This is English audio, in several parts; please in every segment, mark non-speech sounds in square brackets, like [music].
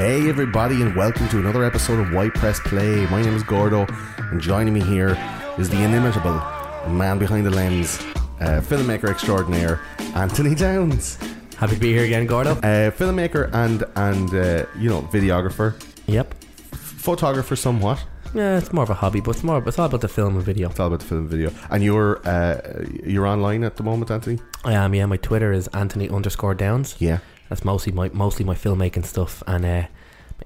Hey, everybody, and welcome to another episode of White Press Play. My name is Gordo, and joining me here is the inimitable man behind the lens, uh, filmmaker extraordinaire, Anthony Downs. Happy to be here again, Gordo. Uh, filmmaker and and uh, you know videographer, Yep. photographer, somewhat. Yeah, it's more of a hobby, but it's more. It's all about the film and video. It's all about the film and video. And you're uh, you're online at the moment, Anthony. I am. Yeah, my Twitter is Anthony underscore Downs. Yeah. That's mostly my mostly my filmmaking stuff, and uh,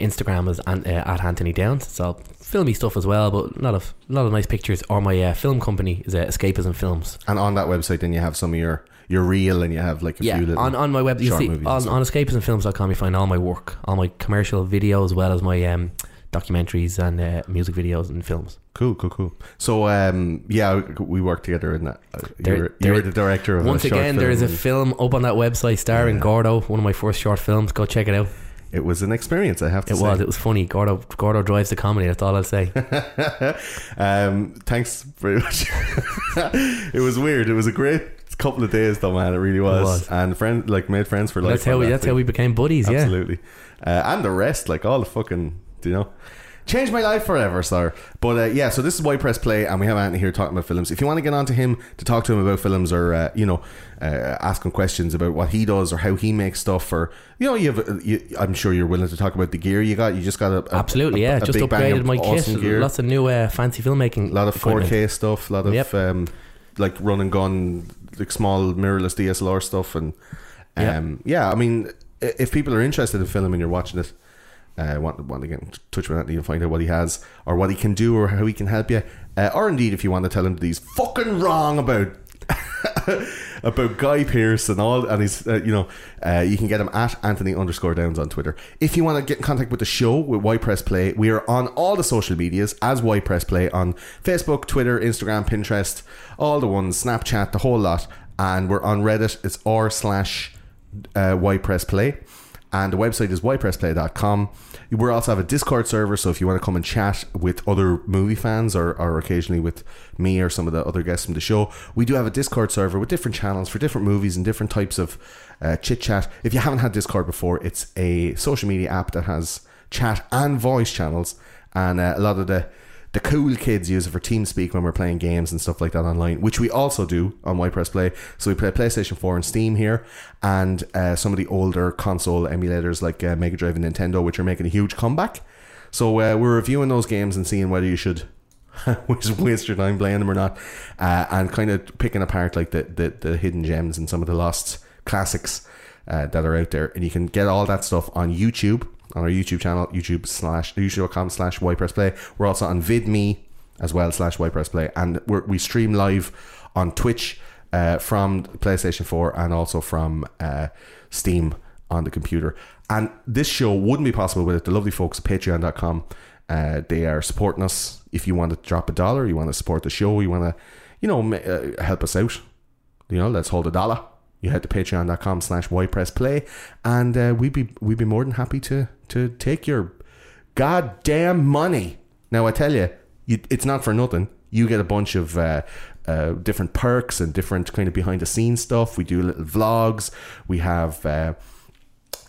Instagram is an, uh, at Anthony Downs. It's all filmy stuff as well, but a lot of a lot of nice pictures. Or my uh, film company is uh, Escapism Films. And on that website, then you have some of your your reel, and you have like a Yeah, few little on, on my web, you short see on, on escapismfilms.com you find all my work, all my commercial video as well as my um, documentaries and uh, music videos and films. Cool, cool, cool. So, um, yeah, we worked together in that. Uh, There- you're, there- you're the director of Once again, there is a film. up on that website starring Yeah. Gordo, one of my first short films. Go check it out. It was an experience, I have to It say. was. It was funny. Gordo Gordo drives the comedy. That's all I'll say. [laughs] um, thanks very much. [laughs] it was weird. It was a great couple of days, though, man. It really was. was. And friend, like, made friends for life. that's how we. that That's thing. how we became buddies. Yeah. Absolutely. Uh, and the rest, like all the fucking, you know, changed my life forever, sir. But uh, yeah, so this is Why Press Play, and we have Anthony here talking about films. If you want to get on to him to talk to him about films, or uh, you know, uh, ask him questions about what he does or how he makes stuff, or you know, you have, you, I'm sure you're willing to talk about the gear you got. You just got a, a Absolutely. a- Yeah. a Just upgraded my awesome kit. gear. Lots of new uh, fancy filmmaking. a lot of 4K equipment. stuff, a lot of Yep. um, like run and gun, like small mirrorless DSLR stuff, and Yep. um, yeah, I mean, if people are interested in film and you're watching it, uh, want want to get in touch with Anthony and find out what he has or what he can do or how he can help you, uh, or indeed if you want to tell him that he's fucking wrong about. [laughs] about Guy Pearce and all, and he's, uh, you know, uh, you can get him at Anthony underscore Downs on Twitter. If you want to get in contact with the show with White Press Play, we are on all the social medias as White Press Play on Facebook, Twitter, Instagram, Pinterest, all the ones, Snapchat, the whole lot, and we're on Reddit. It's r slash uh, White Press Play. And the website is whitepressplay.com. We also have a Discord server, so if you want to come and chat with other movie fans or, or occasionally with me or some of the other guests from the show, we do have a Discord server with different channels for different movies and different types of uh, chit chat. If you haven't had Discord before, it's a social media app that has chat and voice channels, and uh, a lot of the the cool kids use it for TeamSpeak when we're playing games and stuff like that online, which we also do on White Press Play. So we play PlayStation 4 and Steam here, and uh, some of the older console emulators like uh, Mega Drive and Nintendo, which are making a huge comeback. So uh, we're reviewing those games and seeing whether you should [laughs] waste your time playing them or not, uh, and kind of picking apart like the, the, the hidden gems and some of the lost classics uh, that are out there. And you can get all that stuff on YouTube on our YouTube channel, YouTube slash youtube.com slash Play. We're also on VidMe as well slash Play, and we stream live on Twitch uh, from PlayStation 4 and also from uh, Steam on the computer. And this show wouldn't be possible without the lovely folks at Patreon.com. Uh, they are supporting us. If you want to drop a dollar, you want to support the show, you want to, you know, uh, help us out. You know, let's hold a dollar. You head to patreon.com slash play and uh, we'd be we'd be more than happy to to take your goddamn money. Now I tell you, you it's not for nothing. You get a bunch of uh, uh, different perks and different kind of behind the scenes stuff. We do little vlogs. We have uh,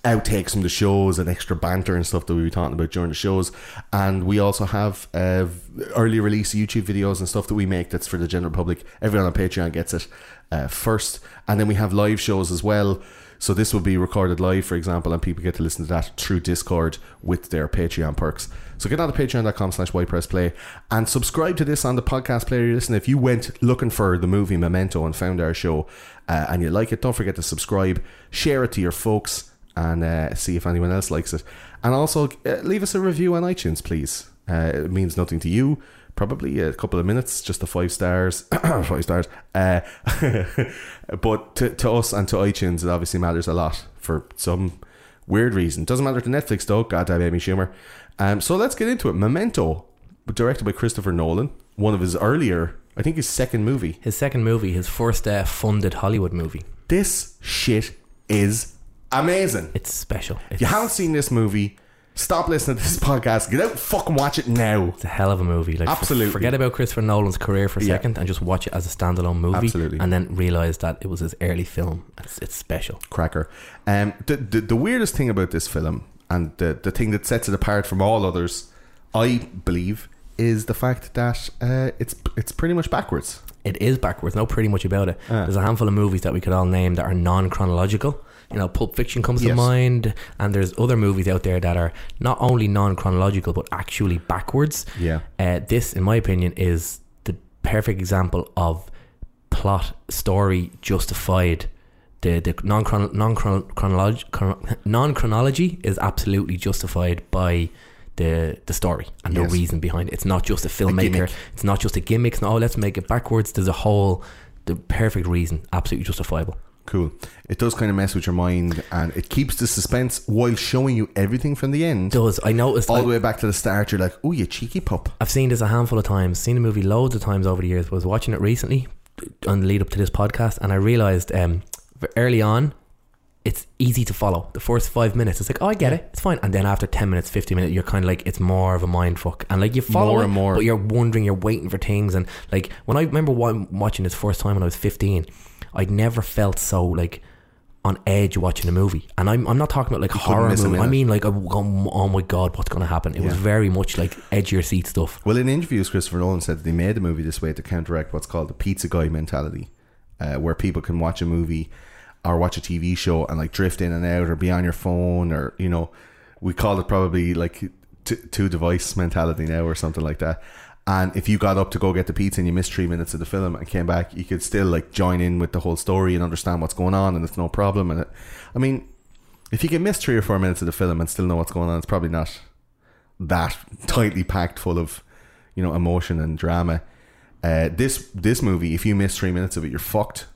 outtakes from the shows and extra banter and stuff that we were talking about during the shows. And we also have uh, early release YouTube videos and stuff that we make that's for the general public. Everyone on Patreon gets it uh, first. And then we have live shows as well. So this will be recorded live, for example, and people get to listen to that through Discord with their Patreon perks. So get on to patreon.com slash whitepressplay and subscribe to this on the podcast player listen. If you went looking for the movie Memento and found our show uh, and you like it, don't forget to subscribe, share it to your folks, and uh, see if anyone else likes it. And also uh, leave us a review on iTunes, please. Uh, it means nothing to you, probably a couple of minutes, just the five stars, [coughs] five stars. Uh, [laughs] but to, to us and to iTunes, it obviously matters a lot for some weird reason. Doesn't matter to Netflix though. Goddamn Amy Schumer. Um, so let's get into it. Memento, directed by Christopher Nolan, one of his earlier, I think his second movie. His second movie, his first uh, funded Hollywood movie. This shit is amazing. It's special. It's, If you haven't seen this movie, stop listening to this [laughs] podcast. Get out and fucking watch it now. it's a hell of a movie. Like, Absolutely. forget about Christopher Nolan's career for a Yeah. second and just watch it as a standalone movie. Absolutely. And then realize that it was his early film. It's, it's special. Cracker. Um, the, the the weirdest thing about this film, and the the thing that sets it apart from all others, I believe, is the fact that uh, it's it's pretty much backwards. It is backwards. No, pretty much about it. Ah. There's a handful of movies that we could all name that are non-chronological. You know, Pulp Fiction comes to mind, and there's other movies out there that are not only non-chronological but actually backwards. Yeah. Uh, this, in my opinion, is the perfect example of plot story justified. The the non non chronology non chronology is absolutely justified by the the story and Yes. the reason behind it. It's not just a filmmaker. gimmick. it's not just a gimmick. Not, oh, let's make it backwards. There's a whole the perfect reason, absolutely justifiable. Cool. It does kind of mess with your mind, and it keeps the suspense while showing you everything from the end. Does I noticed all the way back to the start, you're like, "Oh, you cheeky pup." I've seen this a handful of times, seen the movie loads of times over the years, but was watching it recently on the lead up to this podcast, and I realised um, early on it's easy to follow. The first five minutes, it's like, oh, I get it, it's fine. And then after 10 minutes, 15 minutes, you're kind of like, it's more of a mind fuck. And like, you follow More it, and more. but you're wondering, you're waiting for things. And like, when I remember watching this first time when I was 15, I'd never felt so like on edge watching a movie. And I'm, I'm not talking about like couldn't horror movie. I mean, like, oh, oh my God, what's going to happen? It was very much like edge your seat stuff. Well, in interviews, Christopher Nolan said that they made the movie this way to counteract what's called the pizza guy mentality, uh, where people can watch a movie or watch a TV show and like drift in and out or be on your phone or you know, we call it probably like t- two device mentality now or something like that. And if you got up to go get the pizza and you missed three minutes of the film and came back, you could still like join in with the whole story and understand what's going on, and it's no problem. And it, I mean, if you can miss three or four minutes of the film and still know what's going on, it's probably not that tightly packed full of you know emotion and drama. Uh, this this movie, if you miss three minutes of it, you're fucked.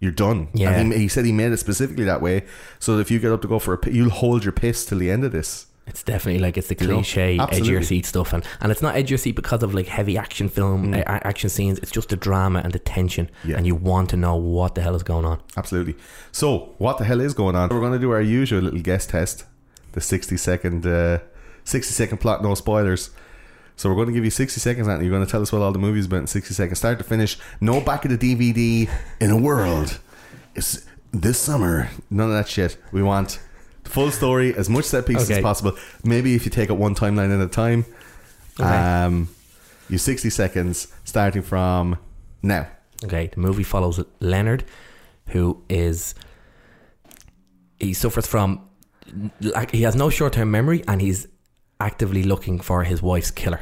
You're done. Yeah. And he, he said he made it specifically that way, so that if you get up to go for a, you'll hold your piss till the end of this. It's definitely like it's the cliche edge of your seat stuff, and and it's not edge of your seat because of like heavy action film uh, a- action scenes. It's just the drama and the tension, Mm. Yeah. and you want to know what the hell is going on. Absolutely. So, what the hell is going on? We're going to do our usual little guest test, the sixty second, uh, sixty second plot, no spoilers. So we're going to give you sixty seconds, and you're going to tell us what all the movies about in sixty seconds, start to finish. No back of the DVD in a world. It's this summer. None of that shit. We want full story, as much set pieces Okay. as possible. Maybe if you take it one timeline at a time. Okay. Um, you sixty seconds starting from now. Okay, the movie follows Leonard, who is he suffers from like he has no short term memory, and he's actively looking for his wife's killer.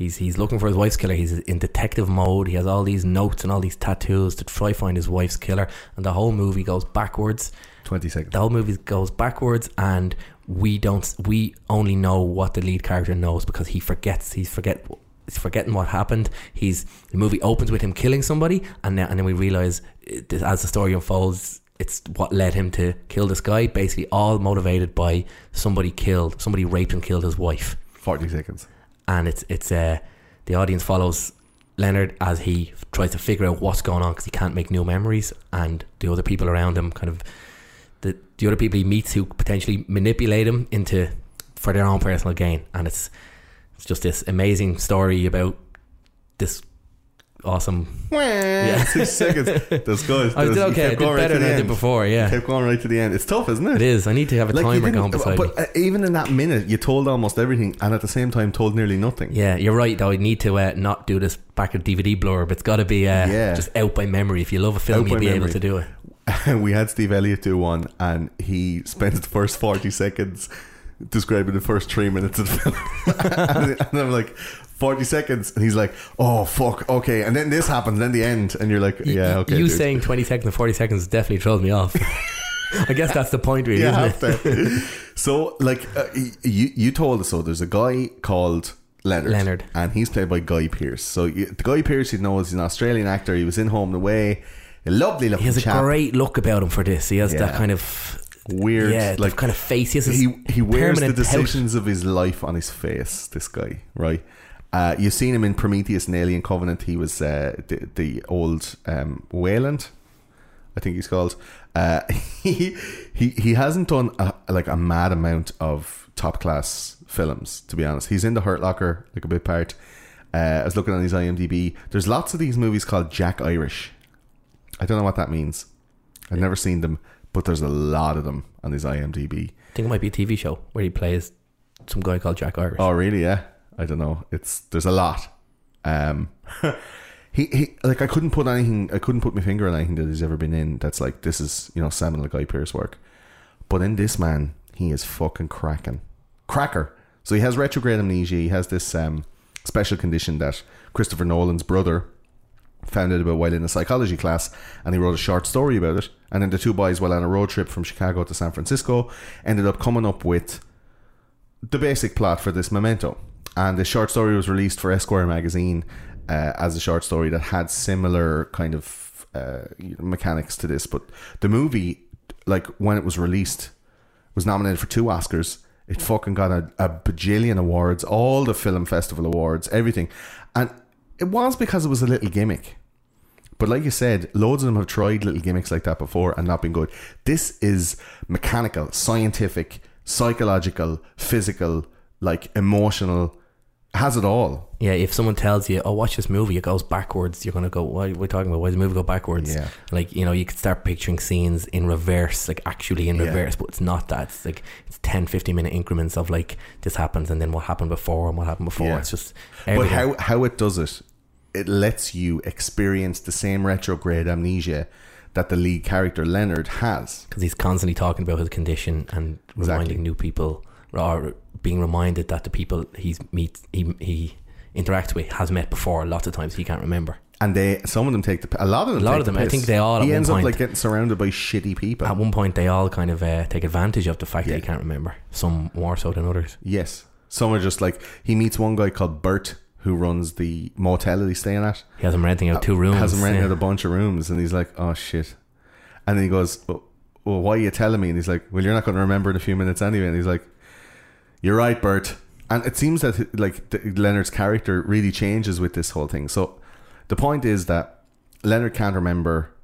He's he's looking for his wife's killer. He's in detective mode. He has all these notes and all these tattoos to try find his wife's killer, and the whole movie goes backwards. Twenty seconds. The whole movie goes backwards, and we don't. We only know what the lead character knows because he forgets. He's forget. He's forgetting what happened. He's the movie opens with him killing somebody, and then and then we realize it- as the story unfolds, it's what led him to kill this guy. Basically, all motivated by somebody killed, somebody raped and killed his wife Forty seconds. And it's it's uh, the audience follows Leonard as he tries to figure out what's going on because he can't make new memories, and the other people around him kind of the the other people he meets who potentially manipulate him into for their own personal gain, and it's it's just this amazing story about this awesome. Yeah, [laughs] six seconds. That's good. I did You okay. I did going right better than I did before. You Yeah, kept going right to the end. It's tough, isn't it? it is. I need to have a Like timer going beside me. but uh, even in that minute, you told almost everything, and at the same time, told nearly nothing. Yeah, you're right. Though I need to uh, not do this back of DVD blurb. It's got to be uh, Yeah. just out by memory. If you love a film, you'll be able to do it. [laughs] we had Steve Elliott do one, and he spends the first forty seconds describing the first three minutes of the film, and, [laughs] and I'm like. 40 seconds and he's like oh fuck okay and then this happens then the end and you're like yeah okay You dude. saying 20 seconds and 40 seconds definitely throws me off. I guess that's the point, really, you isn't have it? to. so like uh, you you told us so there's a guy called Leonard. Leonard. And he's played by Guy Pearce. So you, the Guy Pearce, you know, is an Australian actor. He was in Home and Away. A lovely looking He has a chap. great look about him for this. He has Yeah. that kind of Weird, yeah, like kind of face. He has he he wears the decisions of his life on his face. This guy, right? Uh, you've seen him in Prometheus and Alien Covenant. He was uh, the the old um, Weyland, I think he's called. Uh, [laughs] he he he hasn't done a, like a mad amount of top class films. To be honest, he's in the Hurt Locker like a bit part. Uh, I was looking on his IMDb. There's lots of these movies called Jack Irish. I don't know what that means. I've never seen them, but there's a lot of them on his IMDb. I think it might be a TV show where he plays some guy called Jack Irish. Oh, really? Yeah. I don't know. It's there's a lot. Um, [laughs] he he like I couldn't put anything. I couldn't put my finger on anything that he's ever been in. That's like this is you know seminal Guy Pearce work. But in this man, he is fucking cracking, cracker. So he has retrograde amnesia. He has this um, special condition that Christopher Nolan's brother found out about while in a psychology class, and he wrote a short story about it. And then the two boys, while on a road trip from Chicago to San Francisco, ended up coming up with the basic plot for this memento. And the short story was released for Esquire magazine uh, as a short story that had similar kind of uh, mechanics to this. But the movie, like when it was released, was nominated for two Oscars. It fucking got a, a bajillion awards, all the film festival awards, everything. And it was because it was a little gimmick. But like you said, loads of them have tried little gimmicks like that before and not been good. This is mechanical, scientific, psychological, physical, like emotional, has it all. Yeah, if someone tells you, "Oh, watch this movie," it goes backwards. You're gonna go, "What are we talking about? Why does the movie go backwards?" Yeah. like you know, you could start picturing scenes in reverse, like actually in Yeah. reverse, but it's not that. It's like it's 10, 15 minute increments of like this happens and then what happened before and what happened before. Yeah. It's just But how how it does it, it lets you experience the same retrograde amnesia that the lead character Leonard has. because he's constantly talking about his condition and reminding new people or being reminded that the people he's meets he he interacts with has met before lots of times he can't remember And they some of them take the a lot of them A lot of them, the I think they all at he ends up like getting surrounded by shitty people. at one point they all kind of uh, take advantage of the fact Yeah. that he can't remember some more so than others yes, some are just like he meets one guy called Bert who runs the motel that he's staying at. he has him renting out two rooms He Has him renting yeah. out a bunch of rooms, and he's like, "Oh shit!" And then he goes, "Well, well why are you telling me?" And he's like, "Well, you're not going to remember in a few minutes anyway." And he's like, "You're right, Bert." And it seems that like Leonard's character really changes with this whole thing. So the point is that Leonard can't remember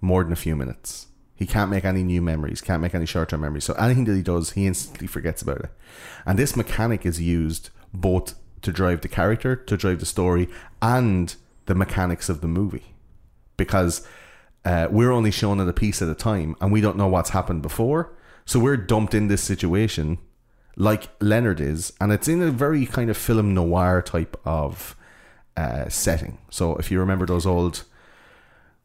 more than a few minutes. He can't make any new memories, can't make any short term memories. So anything that he does, he instantly forgets about it. And this mechanic is used both to drive the character, to drive the story, and the mechanics of the movie. Because uh, we're only shown it a piece at a time and we don't know what's happened before. So we're dumped in this situation like Leonard is, and it's in a very kind of film noir type of uh, setting. So if you remember those old.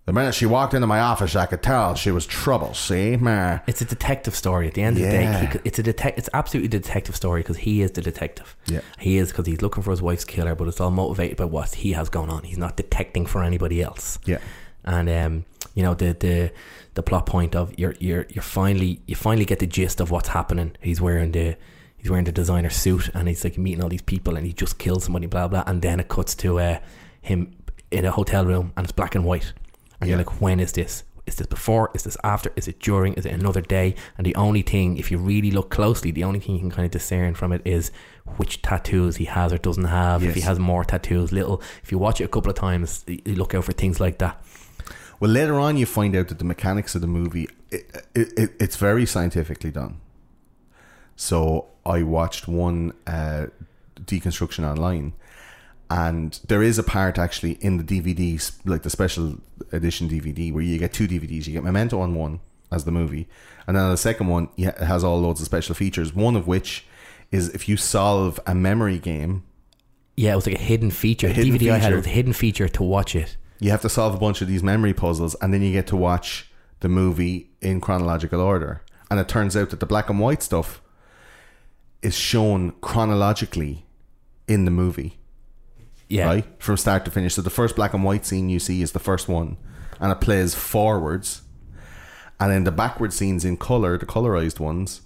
The minute she walked into my office, I could tell she was trouble. See, ma. it's a detective story at the end of the day he, it's a detec- it's absolutely a detective story because he is the detective Yeah. he is because he's looking for his wife's killer but it's all motivated by what he has going on he's not detecting for anybody else Yeah, and um, you know the the the plot point of you're you're you're finally you finally get the gist of what's happening. He's wearing the he's wearing the designer suit and he's like meeting all these people and he just killed somebody, blah blah. And then it cuts to uh, him in a hotel room and it's black and white. And you're like, when is this? Is this before? Is this after? Is it during? Is it another day? And the only thing, if you really look closely, the only thing you can kind of discern from it is which tattoos he has or doesn't have. If he has more tattoos, little. If you watch it a couple of times, you look out for things like that. Well, later on, you find out that the mechanics of the movie it, it, it, it's very scientifically done. So I watched one uh, deconstruction online, and there is a part actually in the DVD, like the special edition DVD, where you get two DVDs. You get Memento on one as the movie, and then on the second one, it has all loads of special features. One of which is if you solve a memory game, Yeah, it was like a hidden feature. A hidden DVD I had feature. it was a hidden feature to watch it. you have to solve a bunch of these memory puzzles and then you get to watch the movie in chronological order and it turns out that the black and white stuff is shown chronologically in the movie Yeah, right from start to finish so the first black and white scene you see is the first one and it plays forwards and then the backward scenes in color the colorized ones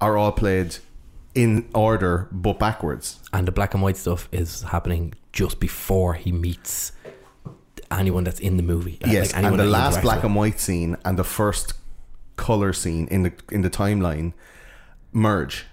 are all played in order but backwards. and the black and white stuff is happening just before he meets anyone that's in the movie. Yes, like and the last black with. and white scene and the first color scene in the in the timeline merge.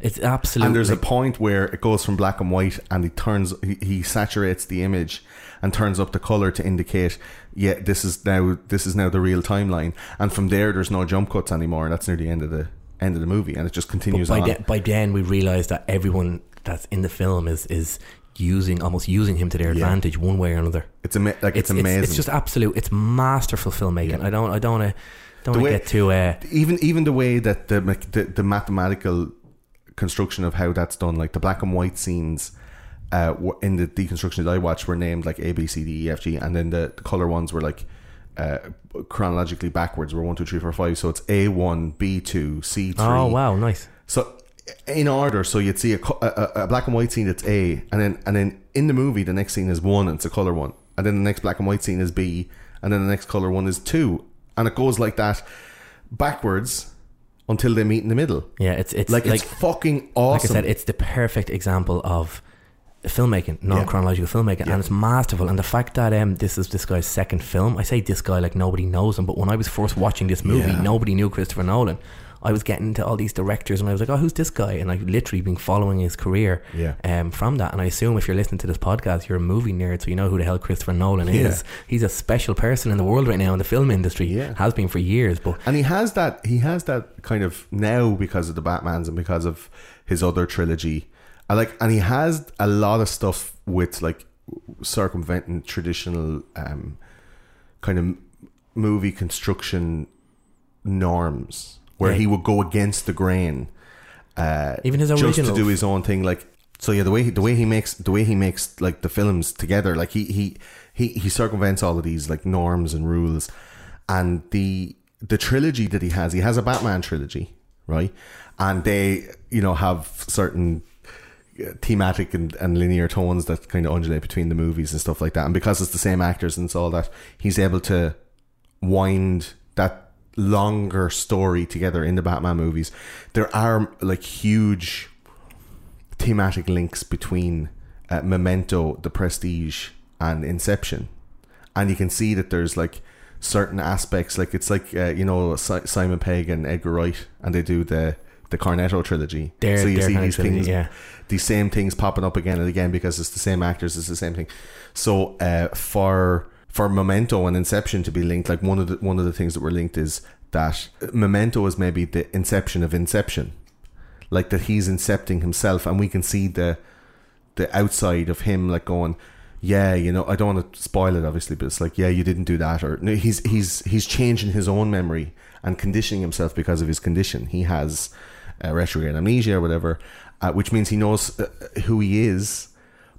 It's absolutely. And there's a point where it goes from black and white, and he turns, he, he saturates the image and turns up the color to indicate, yeah, this is now this is now the real timeline. And from there, there's no jump cuts anymore, and that's near the end of the end of the movie, and it just but continues by, on. the, by then, we realize that everyone that's in the film is is using almost using him to their Yeah. advantage one way or another. it's ama- like it's, It's, amazing. It's, just absolute. It's masterful filmmaking. Yeah. I don't. I don't want to. Don't want to get too. Uh, even even the way that the, the the mathematical construction of how that's done, like the black and white scenes. Uh, in the deconstruction that I watched, were named like A, B, C, D, E, F, G, and then the, the color ones were like uh, chronologically backwards. Were one, two, three, four, five. So it's A one, B two, C three. oh wow, nice. So in order, so you'd see a, a, a- a black and white scene that's A, and then and then in the movie the next scene is one, and it's a color one, and then the next black and white scene is B, and then the next color one is two, and it goes like that backwards until they meet in the middle. Yeah, it's it's Like, like it's fucking awesome. like. I said, it's the perfect example of filmmaking, non chronological filmmaking, and it's masterful. And the fact that um, this is this guy's second film, I say this guy like nobody knows him, but when I was first watching this movie, Yeah. nobody knew Christopher Nolan. I was getting into all these directors, and I was like, "Oh, who's this guy?" And I've literally been following his career Yeah. um, from that. And I assume if you're listening to this podcast, you're a movie nerd, so you know who the hell Christopher Nolan Yeah. is. He's a special person in the world right now in the film industry. Yeah. has been for years. But and he has that he has that kind of now because of the Batmans and because of his other trilogy. I like and he has a lot of stuff with like circumventing traditional um kind of movie construction norms where Yeah. he would go against the grain uh even his just original to do his own thing like so yeah the way he, the way he makes the way he makes like the films together like he he he, he circumvents all of these like norms and rules. And the the trilogy that he has he has a batman trilogy right? And they you know have certain uh, thematic and, and linear tones that kind of undulate between the movies and stuff like that. And because it's the same actors and so all that he's able to wind that longer story together in the Batman movies. There are like huge thematic links between uh, Memento, The Prestige, and Inception, and you can see that there's like certain aspects, like it's like uh, you know Si- Simon Pegg and Edgar Wright, and they do the the Cornetto trilogy. Their- so you see these trilogy, things, yeah. these same things popping up again and again because it's the same actors, it's the same thing. So uh, for for Memento and Inception to be linked, like one of the one of the things that were linked is that Memento is maybe the inception of Inception, like that he's incepting himself, and we can see the the outside of him like going. Yeah, you know, I don't want to spoil it, obviously, but it's like, yeah, you didn't do that, or no, he's he's he's changing his own memory and conditioning himself because of his condition. He has uh, retrograde amnesia or whatever, uh, which means he knows uh, who he is,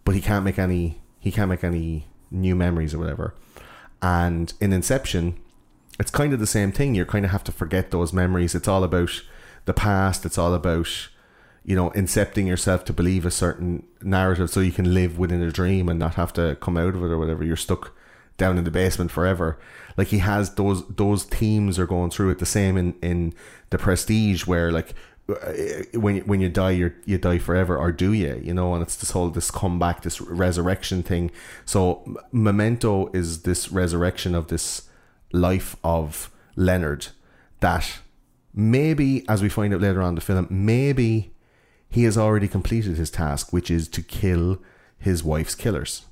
but he can't make any he can't make any new memories or whatever. And in Inception, it's kind of the same thing. You kind of have to forget those memories. It's all about the past. It's all about you know incepting yourself to believe a certain narrative so you can live within a dream and not have to come out of it or whatever. You're stuck down in the basement forever. Like he has those those themes are going through it. The same in in the Prestige where like uh, when when you die you you die forever or do you? You know and it's this whole this comeback this resurrection thing. So memento is this resurrection of this life of leonard that maybe as we find out later on the film maybe he has already completed his task which is to kill his wife's killers.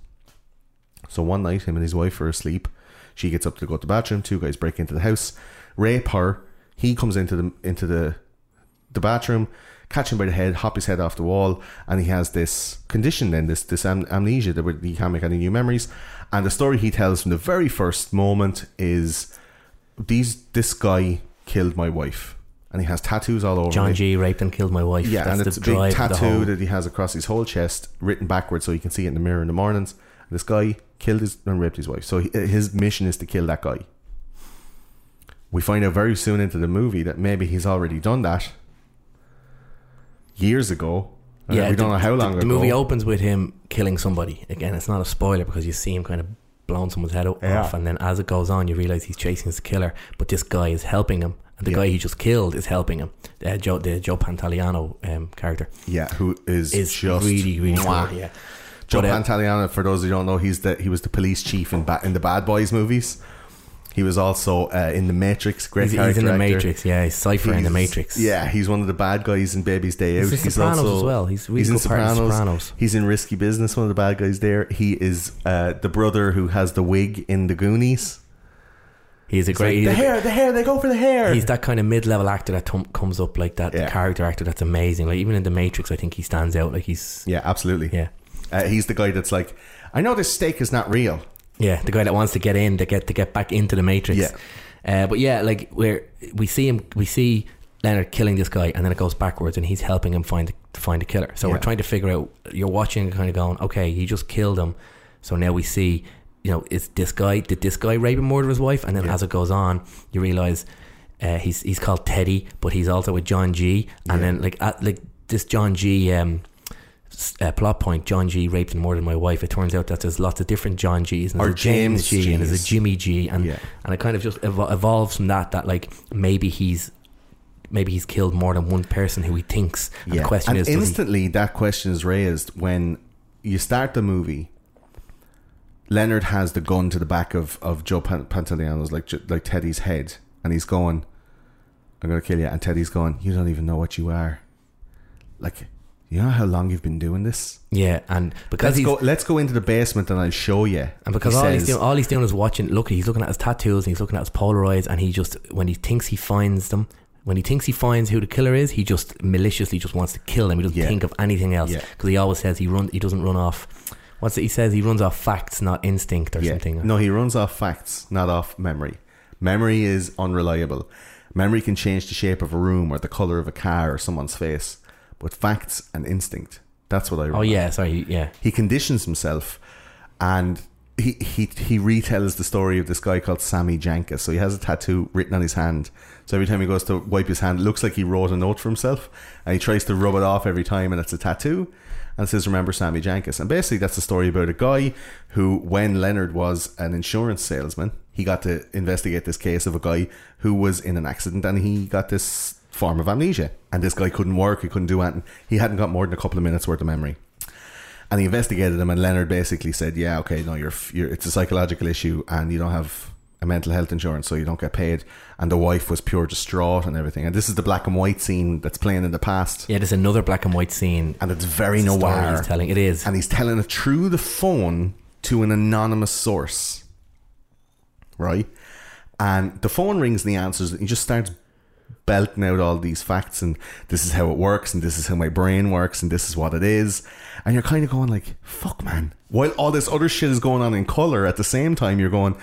So one night him and his wife are asleep. She gets up to go to the bathroom. Two guys break into the house. Rape her. He comes into the into the the bathroom, catch him by the head, hop his head off the wall, and he has this condition then, this this am- amnesia that he can't make any new memories. And the story he tells from the very first moment is these this guy killed my wife. And he has tattoos all over John. G raped and killed my wife. Yeah, That's and it's a big drive of the tattoo that he has across his whole chest, written backwards so he can see it in the mirror in the mornings. And this guy killed his and raped his wife. So he, his mission is to kill that guy. We find out very soon into the movie that maybe he's already done that years ago. Uh, we don't the- know how long the, ago. The movie opens with him killing somebody. Again, it's not a spoiler because you see him kind of blowing someone's head o- Yeah. off, and then as it goes on, you realize he's chasing his killer, but this guy is helping him, and the Yeah. guy he just killed is helping him. uh, Joe the Joe Pantoliano um, character Yeah, who is, is just really really mwah. good. Yeah, Joe But, uh, Pantoliano, for those who don't know, he's the he was the police chief in ba- in the Bad Boys movies. He was also uh, in the Matrix. Great he's, he's in the actor. Matrix. Yeah, he's Cypher in the Matrix. Yeah, he's one of the bad guys in Baby's Day Out. He's in Sopranos also, as well. He's really he's in good part in Sopranos. Sopranos. He's in Risky Business. One of the bad guys there. He is uh, the brother who has the wig in the Goonies. he's a great. like, the a- hair, the hair. They go for the hair. He's that kind of mid-level actor that tum- comes up like that Yeah. character actor that's amazing. Like even in the Matrix, I think he stands out. Like he's yeah, absolutely. yeah, Uh, he's the guy that's like, I know this steak is not real. Yeah, the guy that wants to get in to get to get back into the Matrix. Yeah. Uh, but yeah, like where we see him, we see Leonard killing this guy, and then it goes backwards, and he's helping him find to find a killer. So Yeah. we're trying to figure out. You're watching, kind of going, okay, he just killed him. So now we see, you know, is this guy did this guy rape and murder his wife? And then Yeah. as it goes on, you realize uh, he's he's called Teddy, but he's also with John G. And Yeah. then like at, like this John G. Um, uh, plot point John G raped and murdered my wife it turns out that there's lots of different John G's and Or there's a James, James G and there's a Jimmy G and Yeah. and it kind of just evol- evolves from that that like maybe he's maybe he's killed more than one person who he thinks and the question and is does he- instantly that question is raised when you start the movie. Leonard has the gun to the back of, of Joe Pan- Pantoliano's like like Teddy's head, and he's going, "I'm gonna kill you." And Teddy's going, "You don't even know what you are." Like, you know how long you've been doing this? yeah and because Let's go. Let's go into the basement, and I'll show you. and because He all he's doing all he's doing is watching look he's looking at his tattoos and he's looking at his polaroids and he just when he thinks he finds them when he thinks he finds who the killer is he just maliciously just wants to kill them he doesn't Yeah. think of anything else Yeah. because he always says he run he doesn't run off what's it he says he runs off facts not instinct or Yeah. something No, he runs off facts, not off memory. Memory is unreliable. Memory can change the shape of a room or the color of a car or someone's face, but facts and instinct. That's what I. Run oh yeah sorry yeah He conditions himself, and he he he retells the story of this guy called Sammy Jankis. So he has a tattoo written on his hand. So every time he goes to wipe his hand, it looks like he wrote a note for himself, and he tries to rub it off every time, and it's a tattoo. And it says, "Remember Sammy Jankis." And basically, that's a story about a guy who, when Leonard was an insurance salesman, he got to investigate this case of a guy who was in an accident, and he got this form of amnesia. And this guy couldn't work; he couldn't do anything. He hadn't got more than a couple of minutes worth of memory. And he investigated him, and Leonard basically said, "Yeah, okay, no, you're, you're it's a psychological issue, and you don't have a mental health insurance, so you don't get paid." And the wife was pure distraught and everything. And this is the black and white scene that's playing in the past, yeah there's another black and white scene and it's very It's noir. he's telling it is and he's telling it through the phone to an anonymous source, right? And the phone rings and he answers, and he just starts belting out all these facts, and this is how it works, and this is how my brain works, and this is what it is. And you're kind of going like, "Fuck, man!" While all this other shit is going on in color, at the same time, you're going.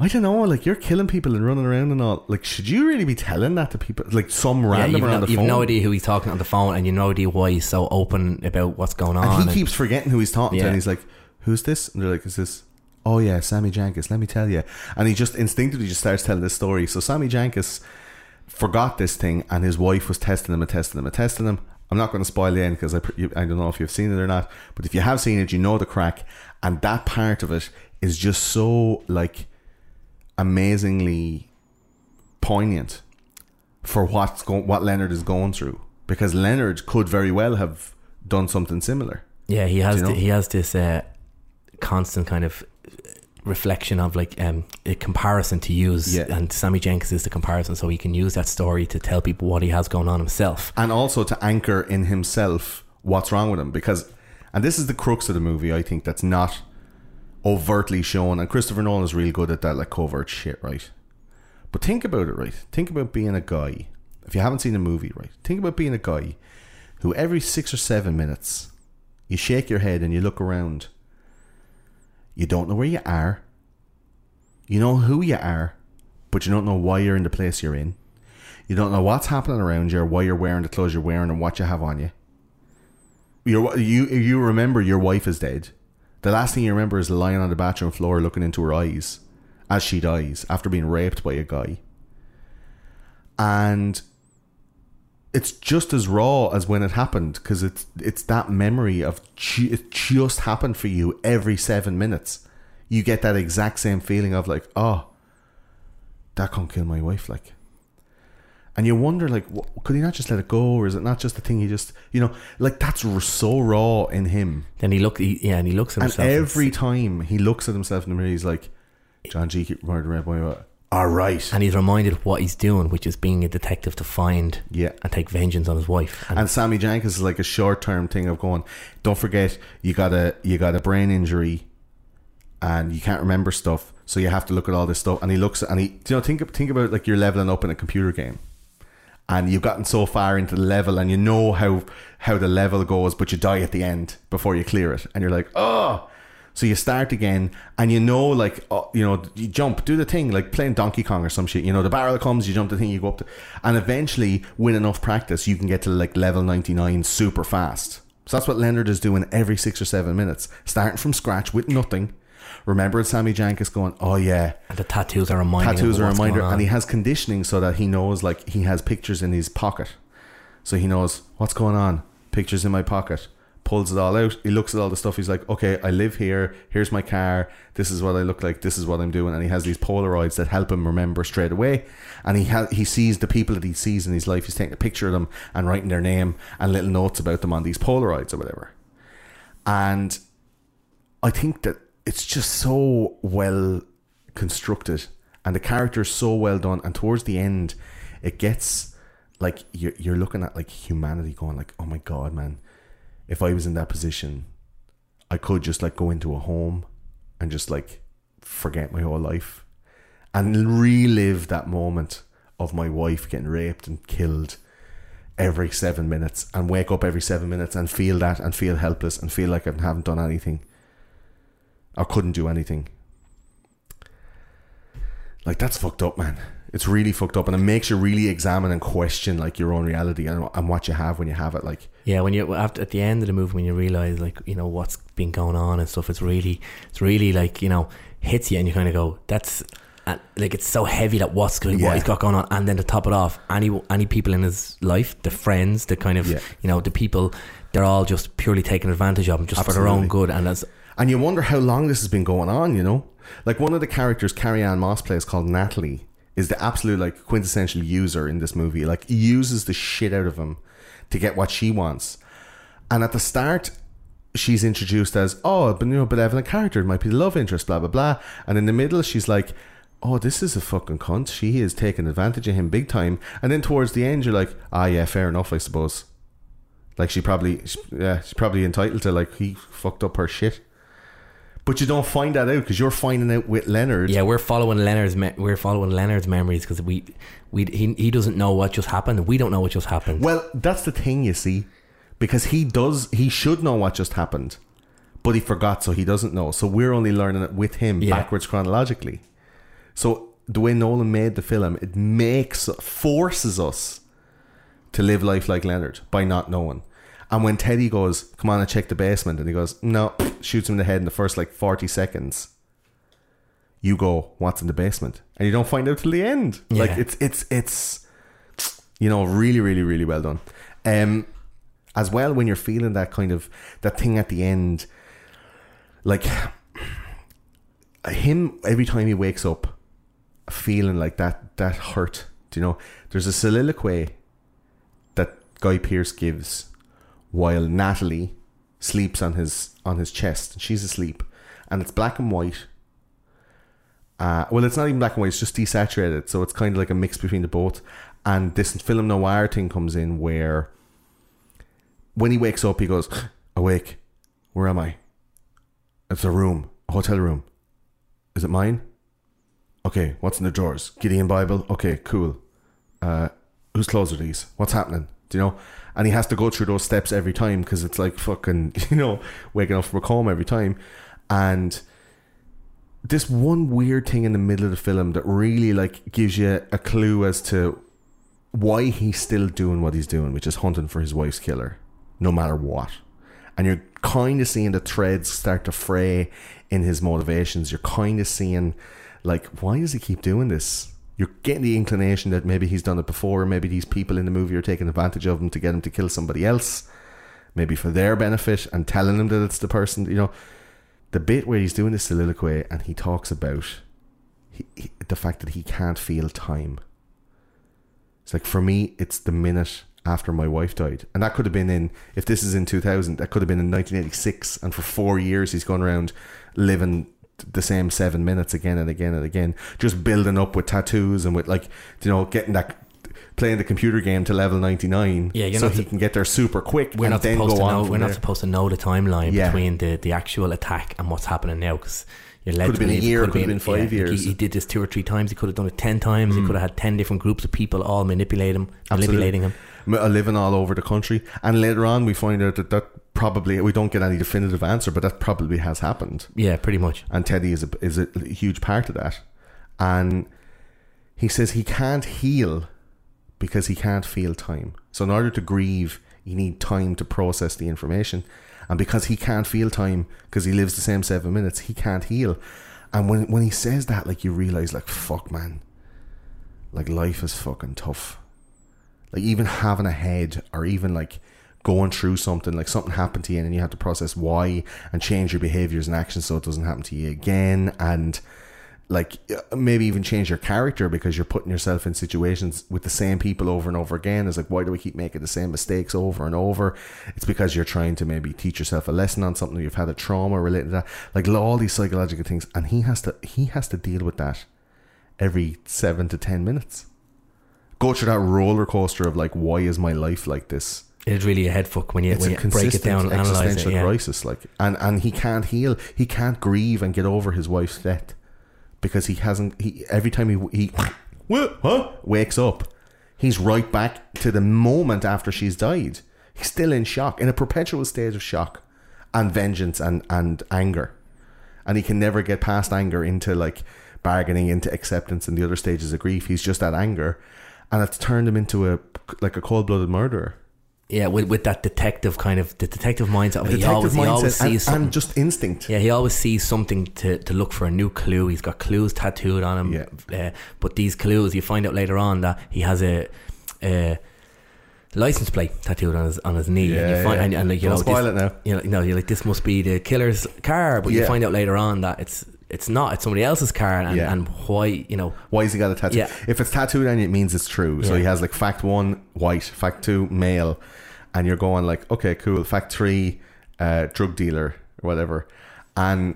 I don't know, like you're killing people and running around and all. Like, should you really be telling that to people? Like some yeah, random you've, around no, the you've phone. no idea who he's talking on the phone and you no idea why he's so open about what's going on And he keeps forgetting who he's talking to, and he's like, "Who's this?" And they're like, "Is this?" Oh yeah, Sammy Jankis. Let me tell you. And he just instinctively just starts telling this story. So Sammy Jankis forgot this thing, and his wife was testing him and testing him and testing him. I'm not going to spoil the end because I, I don't know if you've seen it or not, but if you have seen it, you know the crack. And that part of it is just so like amazingly poignant for what's going, what Leonard is going through, because Leonard could very well have done something similar. Yeah, he has you know? th- he has this uh, constant kind of reflection of like um, a comparison to use, Yeah. and Sammy Jenkins is the comparison, so he can use that story to tell people what he has going on himself. and also to anchor in himself what's wrong with him because and this is the crux of the movie i think that's not overtly shown. And christopher nolan is really good at that like covert shit right? But think about it right? Think about being a guy. If you haven't seen the movie right? Think about being a guy who every six or seven minutes you shake your head and you look around you don't know where you are you know who you are but you don't know why you're in the place you're in you don't know what's happening around you or why you're wearing the clothes you're wearing and what you have on you. Your, you you remember your wife is dead. The last thing you remember is lying on the bathroom floor looking into her eyes as she dies after being raped by a guy. And it's just as raw as when it happened because it's it's that memory of ju- it just happened for you every seven minutes. You get that exact same feeling of like, oh, that can't kill my wife, like and you wonder like, wh- could he not just let it go, or is it not just the thing he just, you know, like that's r- so raw in him. Then he look, he, yeah, and he looks at And himself. every time he looks at himself in the mirror, he's like, John G. murdered Red Boy. All right. and he's reminded of what he's doing, which is being a detective to find Yeah. and take vengeance on his wife. And, And Sammy Jenkins is like a short term thing of going, don't forget you got a you got a brain injury and you can't remember stuff, so you have to look at all this stuff. And he looks and he you know, think think about like you're leveling up in a computer game. And you've gotten so far into the level and you know how how the level goes, but you die at the end before you clear it. And you're like, oh so you start again, and you know, like oh, you know, you jump, do the thing, like playing Donkey Kong or some shit. You know, the barrel comes, you jump the thing, you go up, to, and eventually, with enough practice, you can get to like level ninety nine super fast. So that's what Leonard is doing every six or seven minutes, starting from scratch with nothing. Remember, Sammy Jankis going, oh yeah, and the tattoos are reminding tattoos are a reminder, and he has conditioning so that he knows like he has pictures in his pocket, so he knows what's going on. Pictures in my pocket. Pulls it all out. He looks at all the stuff. He's like, okay, I live here. Here's my car. This is what I look like. This is what I'm doing. And he has these Polaroids that help him remember straight away. And he ha- he sees the people that he sees in his life. He's taking a picture of them and writing their name and little notes about them on these Polaroids or whatever. And I think that it's just so well constructed and the character is so well done and towards the end it gets like you're, you're looking at like humanity going like oh my god man if i was in that position i could just like go into a home and just like forget my whole life and relive that moment of my wife getting raped and killed every seven minutes and wake up every seven minutes and feel that and feel helpless and feel like I haven't done anything or couldn't do anything. Like that's fucked up, man. It's really fucked up, and it makes you really examine and question like your own reality and, and what you have when you have it. Like, Yeah, when you after at the end of the movie, when you realize like you know what's been going on and stuff, it's really it's really like you know hits you, and you kind of go, "That's uh, like it's so heavy that what's going, Yeah. what he's got going on." And then to top it off, any any people in his life, the friends, the kind of Yeah. you know the people, they're all just purely taking advantage of him just for their own good, and that's and you wonder how long this has been going on. You know, like one of the characters Carrie-Anne Moss plays called Natalie is the absolute like quintessential user in this movie. Like uses the shit out of him to get what she wants. And at the start, she's introduced as oh, but you know, benevolent character, it might be the love interest, blah blah blah. And in the middle, she's like, oh, this is a fucking cunt. She is taking advantage of him big time. And then towards the end, you're like, ah, yeah, fair enough, I suppose. Like she probably, yeah, she's probably entitled to like he fucked up her shit. But you don't find that out because you're finding out with Leonard. yeah. We're following Leonard's me- we're following Leonard's memories because we we he he doesn't know what just happened. We don't know what just happened. Well, that's the thing, you see, because he does, he should know what just happened, but he forgot, so he doesn't know. So we're only learning it with him Yeah. backwards chronologically. So the way Nolan made the film, it makes forces us to live life like Leonard by not knowing. And when Teddy goes, "Come on and check the basement," and he goes, "No," shoots him in the head in the first like forty seconds. You go, "What's in the basement?" And you don't find out till the end. Like it's it's it's you know really really really well done. Um, as well when you're feeling that kind of that thing at the end, like him every time he wakes up, feeling like that that hurt. Do you know? There's a soliloquy that Guy Pearce gives while Natalie sleeps on his on his chest and she's asleep, and it's black and white. Uh, well, it's not even black and white; it's just desaturated, so it's kind of like a mix between the both. And this film noir thing comes in where, when he wakes up, he goes, [gasps] "Awake, where am I? It's a room, a hotel room. Is it mine? Okay, what's in the drawers? Gideon Bible. Okay, cool. Uh, whose clothes are these? What's happening? Do you know? And he has to go through those steps every time because it's like fucking, [laughs] you know, waking up from a coma every time. And this one weird thing in the middle of the film that really like gives you a clue as to why he's still doing what he's doing, which is hunting for his wife's killer, no matter what. And you're kind of seeing the threads start to fray in his motivations. You're kind of seeing, like, why does he keep doing this? You're getting the inclination that maybe he's done it before, maybe these people in the movie are taking advantage of him to get him to kill somebody else, maybe for their benefit, and telling him that it's the person, you know. The bit where he's doing the soliloquy and he talks about he, he, the fact that he can't feel time. It's like for me, it's the minute after my wife died, and that could have been in if this is in two thousand, that could have been in nineteen eighty six, and for four years he's gone around living the same seven minutes again and again and again, just building up with tattoos and with like you know getting that playing the computer game to level 99 Yeah, you're so he to- can get there super quick We're and not then supposed go to know. We're not supposed to know the timeline Yeah. between the, the actual attack and what's happening now because you're led Could to have been a believe year, could have been five like, years. Hmm. he, he did this two or three times. He could have done it ten times. He could have had ten different groups of people all manipulate him, manipulating him. Uh, living all over the country and later on we find out that that probably we don't get any definitive answer but that probably has happened Yeah, pretty much. and Teddy is a, is a huge part of that. And he says he can't heal because he can't feel time. So in order to grieve, you need time to process the information. And because he can't feel time because he lives the same seven minutes, he can't heal. And when when he says that, like you realize, like fuck, man, like life is fucking tough. Like even having a head, or even like going through something, like something happened to you, and you have to process why and change your behaviors and actions so it doesn't happen to you again, and like uh, maybe even change your character because you're putting yourself in situations with the same people over and over again. It's like why do we keep making the same mistakes over and over? It's because you're trying to maybe teach yourself a lesson on something you've had a trauma related to that, like all these psychological things, and he has to he has to deal with that every seven to ten minutes. Go through that roller coaster of like, why is my life like this? It's really a head fuck when you It's when you break it down and analyze it. Yeah. crisis, like, and and he can't heal. He can't grieve and get over his wife's death because he hasn't. He every time he he [coughs] what huh wakes up, he's right back to the moment after she's died. He's still in shock, in a perpetual state of shock and vengeance and and anger, and he can never get past anger into like bargaining into acceptance and the other stages of grief. He's just at anger, and it's turned him into a like a cold blooded murderer. Yeah, with with that detective kind of the detective mindset. Of it. he always he always and, sees something. and just instinct. Yeah, he always sees something to, to look for a new clue. He's got clues tattooed on him. Yeah. Uh, but these clues, you find out later on that he has a, a license plate tattooed on his on his knee. and, Yeah, you find, yeah. and, and like you Don't know, spoil this, it now. You know, you know, you're like this must be the killer's car, but you find out later on that it's it's not. It's somebody else's car, and, Yeah. and why you know. Why has he got a tattoo? Yeah. If it's tattooed on you, it means it's true. So Yeah. he has like fact one, white, fact two, male, and you're going like, okay, cool. Fact three, uh, drug dealer or whatever, and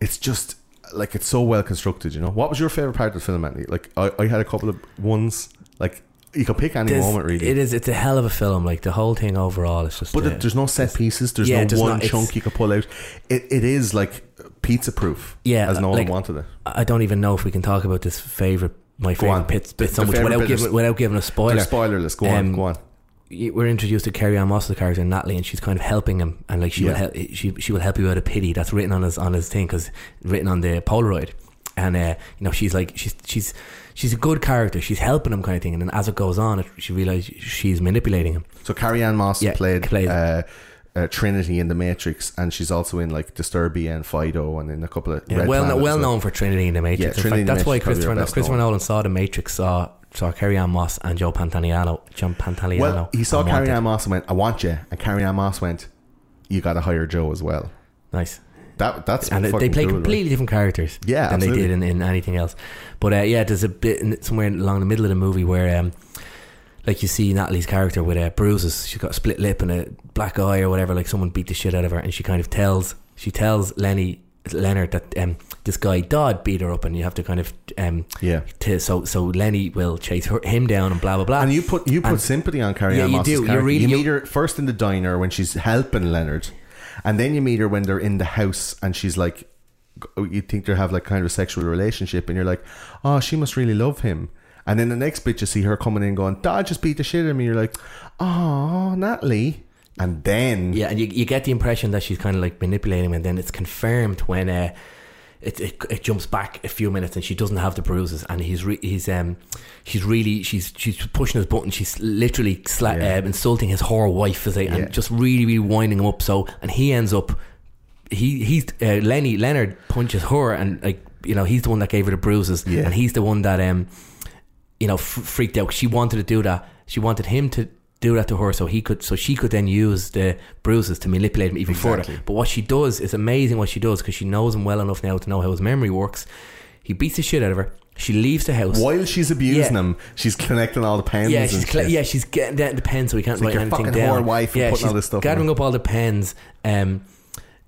it's just like it's so well constructed. You know, what was your favorite part of the film, Anthony? Like, I, I had a couple of ones. Like, you can pick any There's- moment really. It is. It's a hell of a film. Like the whole thing overall, it's just. but uh, there's no set pieces. There's Yeah, no there's one not- it's- chunk you can pull out. It it is like pizza proof. Yeah, as Nolan like- wanted it. I don't even know if we can talk about this favorite, my favorite on. bit, The- bit so the much favourite without bit is- giving without giving a spoiler. They're spoilerless. Go Um, go on. you- we're introduced to Carrie-Anne Moss's character Natalie, and she's kind of helping him, and like she will Yeah. help, she she will help you out of pity. That's written on his on his thing because written on the Polaroid, and uh, you know she's like she's she's she's a good character. She's helping him kind of thing, and then as it goes on, it, she realizes she's manipulating him. So Carrie-Anne Moss Yeah, played, played- uh, uh, Trinity in The Matrix, and she's also in like Disturbia and Fido, and in a couple of Yeah, well, Planet well known for Trinity in the Matrix. Yeah, in fact, that's why Matrix probably Christopher her Christopher. Nolan saw the Matrix, saw saw Carrie-Anne Moss and Joe Pantoliano. John Pantoliano. Well, he saw Carrie-Anne Moss and went, "I want you," and Carrie-Anne Moss went, "You got to hire Joe as well." Nice. That that's and they- play cool, completely different characters Yeah, than absolutely. they did in, in anything else. But uh, yeah, there's a bit in, somewhere along the middle of the movie where, um, like, you see Natalie's character with uh, bruises. She's got a split lip and a black eye or whatever. Like someone beat the shit out of her, and she kind of tells she tells Lenny Leonard that um, this guy Dodd beat her up, and you have to kind of um, Yeah. To, so so Lenny will chase her, him down and blah blah blah. And you put you put And- sympathy on Carrie Yeah, Ann you do. You really- you you- meet her first in the diner when she's helping Leonard, and then you meet her when they're in the house and she's like, you think they have like kind of a sexual relationship, and you're like, oh, she must really love him. And then the next bit, you see her coming in going, Dodd just beat the shit out of me. You're like, oh, Natalie. And then Yeah, and you, you get the impression that she's kind of like manipulating him, and then it's confirmed when uh, it, it it jumps back a few minutes, and she doesn't have the bruises, and he's re- he's um she's really she's she's pushing his button, she's literally sla- Yeah. uh, insulting his whore wife, as they, Yeah. and just really really winding him up. So, and he ends up he he's uh, Lenny Leonard punches her, and like you know he's the one that gave her the bruises, Yeah. and he's the one that um you know f- freaked out. She wanted to do that. She wanted him to do that to her, so he could, so she could then use the bruises to manipulate him even Exactly. further. But what she does is amazing. What she does because she knows him well enough now to know how his memory works. He beats the shit out of her. She leaves the house. While she's abusing Yeah. him, she's collecting all the pens. Yeah, and she's shit. yeah, she's getting down the pens so he can't like write your anything down. wife yeah, putting she's all this stuff gathering on. up all the pens. Um,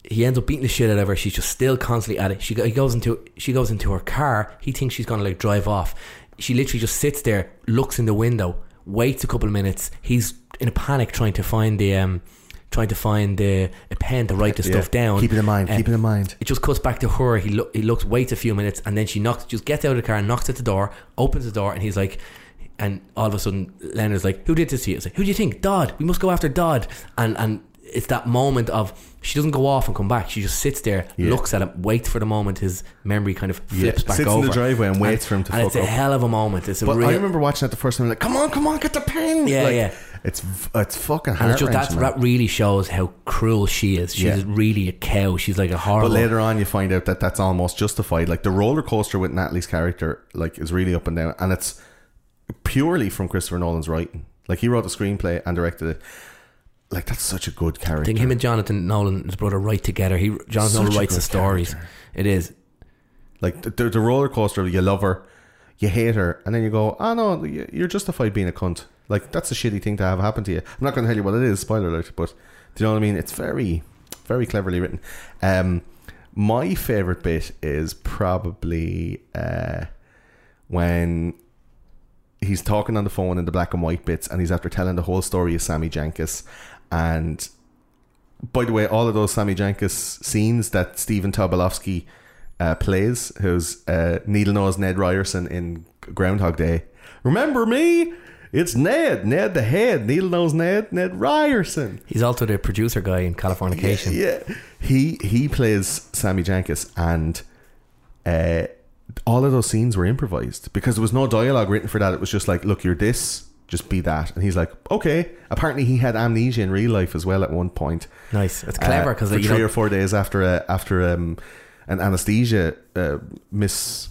he ends up beating the shit out of her. She's just still constantly at it. She he goes into she goes into her car. He thinks she's gonna like drive off. She literally just sits there, looks in the window, waits a couple of minutes. He's in a panic trying to find the um, trying to find the a pen to write the Yeah. stuff down. Keep it in mind. Uh, keep it in mind. it just cuts back to her. He look, he looks, waits a few minutes, and then she knocks, just gets out of the car, and knocks at the door, opens the door, and he's like, and all of a sudden Leonard's like, "Who did this to you?" It's like, "Who do you think? Dodd. We must go after Dodd." And and it's that moment of she doesn't go off and come back. She just sits there, Yeah. looks at him, waits for the moment his memory kind of flips Yeah, back sits in over the driveway and waits for him to And it's a hell of a moment. It's a But real. I remember watching that the first time, like, come on, come on, get the pen. Yeah, Like, yeah. It's it's fucking and it's just, that's, that really shows how cruel she is. She's Yeah. really a cow. She's like a horrible. But later on, you find out that that's almost justified. Like the roller coaster with Natalie's character, like is really up and down, and it's purely from Christopher Nolan's writing. Like he wrote the screenplay and directed it. Like that's such a good character. I think him and Jonathan Nolan, his brother, write together. He Jonathan Such Nolan writes the stories. character. It is. Like the, the, roller coaster, you love her, you hate her, and then you go, oh no, you're justified being a cunt. Like that's a shitty thing to have happen to you. I'm not going to tell you what it is, spoiler alert, but do you know what I mean? It's very, very cleverly written. Um, my favorite bit is probably uh, when he's talking on the phone in the black and white bits, and he's after telling the whole story of Sammy Jankis, and by the way, all of those Sammy Jankis scenes that Stephen Tobolowsky uh, plays, who's uh, needle nose Ned Ryerson in Groundhog Day. Remember me? It's Ned, Ned the head, needle nose Ned, Ned Ryerson. He's also the producer guy in Californication. Yeah, he he plays Sammy Jankis, and uh, all of those scenes were improvised because there was no dialogue written for that. It was just like, look, you're this, just be that, and he's like, okay. Apparently, he had amnesia in real life as well at one point. Nice. It's clever because Uh, three know, or four days after a, after um, an anesthesia uh, miss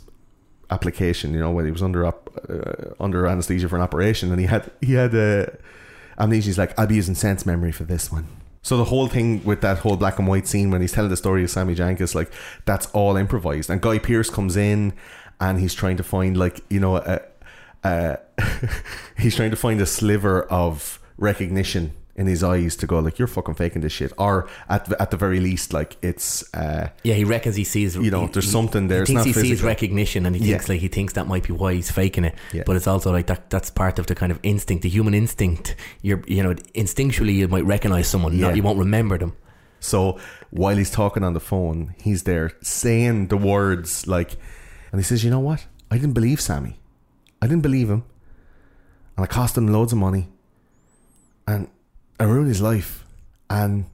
application, you know, when he was under op- uh, under anesthesia for an operation, and he had he had uh, amnesia. He's like, I'll be using sense memory for this one. So the whole thing with that whole black and white scene when he's telling the story of Sammy Jankis, like that's all improvised. And Guy Pearce comes in and he's trying to find like you know a, a [laughs] he's trying to find a sliver of recognition in his eyes to go like you're fucking faking this shit, or at the, at the very least like it's uh, yeah, he reckons he sees. You know, he- there's he- something there. He It's thinks not he sees recognition, and he Yeah. thinks like he thinks that might be why he's faking it. Yeah. But it's also like that. That's part of the kind of instinct, the human instinct. You're, you know, instinctually you might recognize someone. Yeah. Not, you won't remember them. So while he's talking on the phone, he's there saying the words like, and he says, "You know what? I didn't believe Sammy. I didn't believe him, and I cost him loads of money, and I ruined his life, and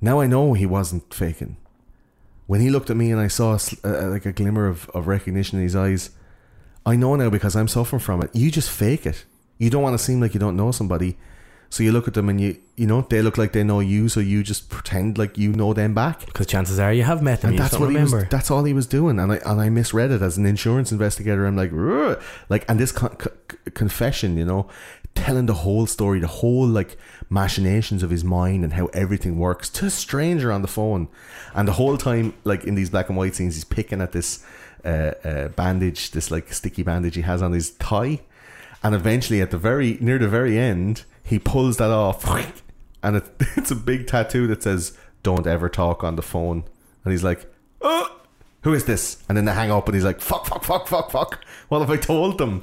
now I know he wasn't faking. When he looked at me and I saw a uh, like a glimmer of, of recognition in his eyes, I know now because I'm suffering from it. You just fake it. You don't want to seem like you don't know somebody." So you look at them and you you know they look like they know you, so you just pretend like you know them back. Because chances are you have met them. And that's what don't he was. That's all he was doing, and I and I misread it as an insurance investigator. I'm like, "Rrr." like, and this con- c- confession, you know, telling the whole story, the whole like machinations of his mind and how everything works to a stranger on the phone, and the whole time, like in these black and white scenes, he's picking at this uh, uh, bandage, this like sticky bandage he has on his thigh, and eventually at the very near the very end, he pulls that off, [laughs] and it, [laughs] it's a big tattoo that says "Don't ever talk on the phone," and he's like, "Oh, who is this?" And then they hang up, and he's like, "Fuck, fuck, fuck, fuck, fuck." What have I told them?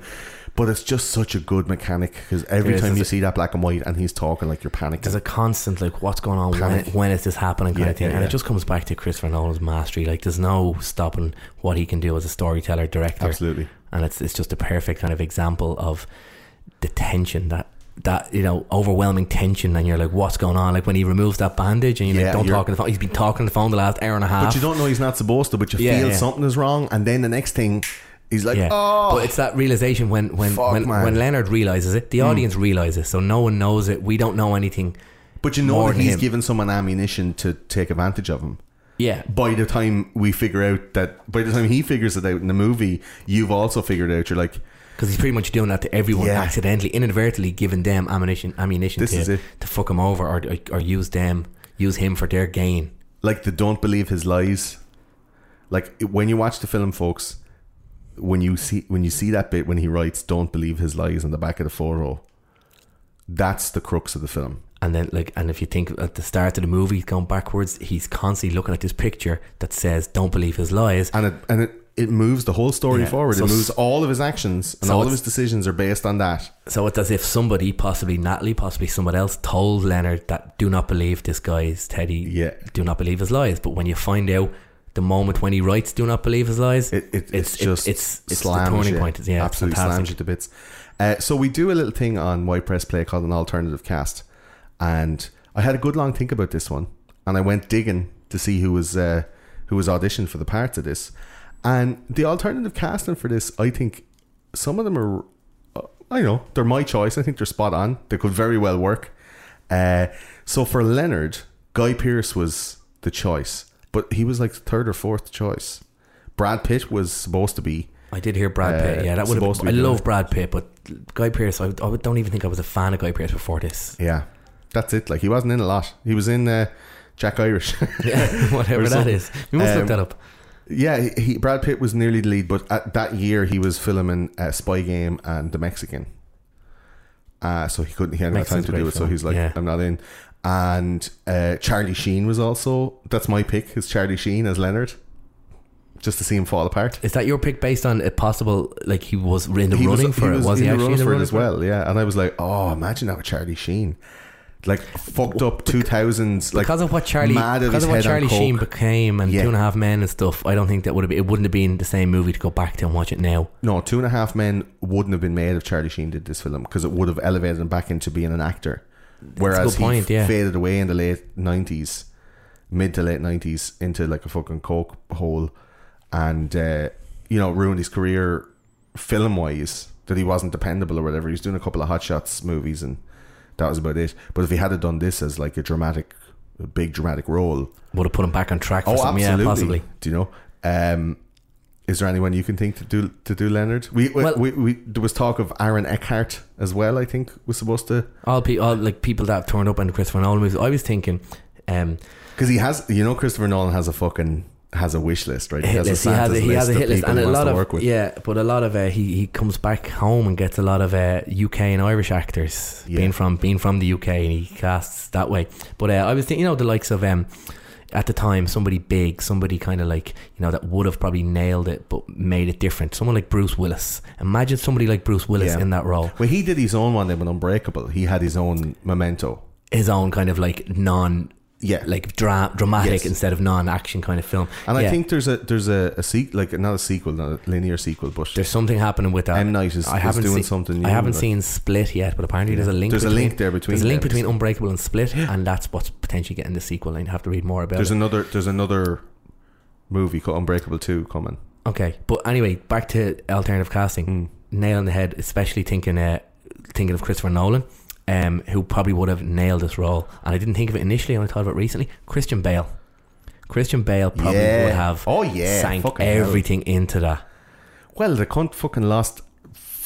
But it's just such a good mechanic because every is, time you it- see that black and white, and he's talking like you're panicking. There's a constant like what's going on when, when is this happening kind Yeah, of thing, yeah, and yeah. it just comes back to Christopher Nolan's mastery. Like there's no stopping what he can do as a storyteller, director. Absolutely. and it's it's just a perfect kind of example of the tension that that you know overwhelming tension, and you're like, what's going on? Like when he removes that bandage, and you're Yeah, like, don't you're- talk on the phone. He's been talking on the phone the last hour and a half. But you don't know he's not supposed to. But you Yeah, feel yeah. something is wrong, and then the next thing, he's like, Yeah, "Oh." but it's that realization when when Fuck, when, when Leonard realizes it, the mm. audience realizes. So no one knows it. We don't know anything. But you know that he's given someone ammunition to take advantage of him. Yeah, By the time we figure out that, by the time he figures it out in the movie, you've also figured out. You're like, because he's pretty much doing that to everyone Yeah. accidentally, inadvertently giving them ammunition, ammunition This to, to fuck him over or or use them, use him for their gain. like the don't believe his lies. Like when you watch the film, folks, when you see when you see that bit when he writes "Don't believe his lies" on the back of the photo, oh, that's the crux of the film. And then, like, and if you think at the start of the movie, going backwards, he's constantly looking at this picture that says, "Don't believe his lies." and it and it, it moves the whole story Yeah. forward. So it moves all of his actions and So all of his decisions are based on that. So it's as if somebody, possibly Natalie, possibly someone else, told Leonard that do not believe this guy's Teddy. Yeah. Do not believe his lies. But when you find out the moment when he writes "Do not believe his lies," It, it, it's, it- just it's it's slams the turning you. point. Yeah, absolutely slams you to bits. Uh, so we do a little thing on White Press Play called an alternative cast, and I had a good long think about this one, and I went digging to see who was uh, who was auditioned for the parts of this, and the alternative casting for this, I think some of them are, uh, I know they're my choice. I think they're spot on. They could very well work. Uh, so for Leonard, Guy Pearce was the choice, but he was like the third or fourth choice. Brad Pitt was supposed to be. I did hear Brad Uh, Pitt. Yeah, that would supposed have. to I love. Brad Pitt, but Guy Pearce. I, I don't even think I was a fan of Guy Pearce before this. Yeah, that's it. Like he wasn't in a lot. He was in uh, Jack Irish. [laughs] Yeah, whatever [laughs] that is. We must Um, look that up. Yeah, he, he- Brad Pitt was nearly the lead, but at that year he was filming uh, Spy Game and The Mexican. Uh, so he couldn't. He hadn't got time to do great it. So he's like, Yeah. I'm not in. And uh, Charlie Sheen was also. That's my pick. Is Charlie Sheen as Leonard, just to see him fall apart. Is that your pick based on a possible like he was in the He was- running for he it? Was he, the actually running in the for it as well? Yeah, and I was like, oh, imagine that with Charlie Sheen, like fucked up two thousands, like because of what Charlie mad at because of what Charlie Sheen became and Yeah. Two and a Half Men and stuff. I don't think that would have been. It wouldn't have been the same movie to go back to and watch it now. No, Two and a Half Men wouldn't have been made if Charlie Sheen did this film because it would have elevated him back into being an actor. Whereas good point, he yeah. faded away in the late nineties, mid to late nineties, into like a fucking coke hole, and uh, you know ruined his career film wise. That he wasn't dependable or whatever. He was doing a couple of Hot Shots movies, and that was about it. But if he had done this as like a dramatic, a big dramatic role, Would have put him back on track for oh, something. absolutely. Yeah, possibly. Do you know? Um, is there anyone you can think to do to do Leonard? We, we, Well- we, we there was talk of Aaron Eckhart as well. I think was supposed to All people, all like people that have turned up in the Christopher Nolan movies. I was thinking, um, because he has. You know, Christopher Nolan has a fucking has a wish list, right? hit list. He has a, he has a hit list, and a lot of work with. yeah. But a lot of uh, he he comes back home and gets a lot of uh, UK and Irish actors Yeah. being from being from the UK, and he casts that way. But uh, I was thinking, you know, the likes of um. At the time, somebody big, somebody kind of like you know that would have probably nailed it, but made it different. Someone like Bruce Willis. Imagine somebody like Bruce Willis Yeah. in that role. Well, he did his own one then with Unbreakable. He had his own Memento. His own kind of like non, Yeah, like dra- dramatic Yes. instead of non-action kind of film. and I think there's a there's a, a sequel, like not a sequel, not a linear sequel, but There's something happening with that. M. Night is- I is haven't doing seen, something New, I haven't like- seen Split yet, but apparently there's a link. There's a between, link there between There's a link them. between Unbreakable and Split, and that's what's potentially getting the sequel. And you have to read more about there's it. another there's another movie called Unbreakable Two coming. okay, but anyway, back to alternative casting. Mm. Nail on the head, especially thinking uh, thinking of Christopher Nolan. Um, who probably would have nailed this role, and I didn't think of it initially. and I only thought of it recently. Christian Bale, Christian Bale probably Yeah. would have Oh, yeah. sank Fucking hell. everything into that. Well, the cunt fucking lost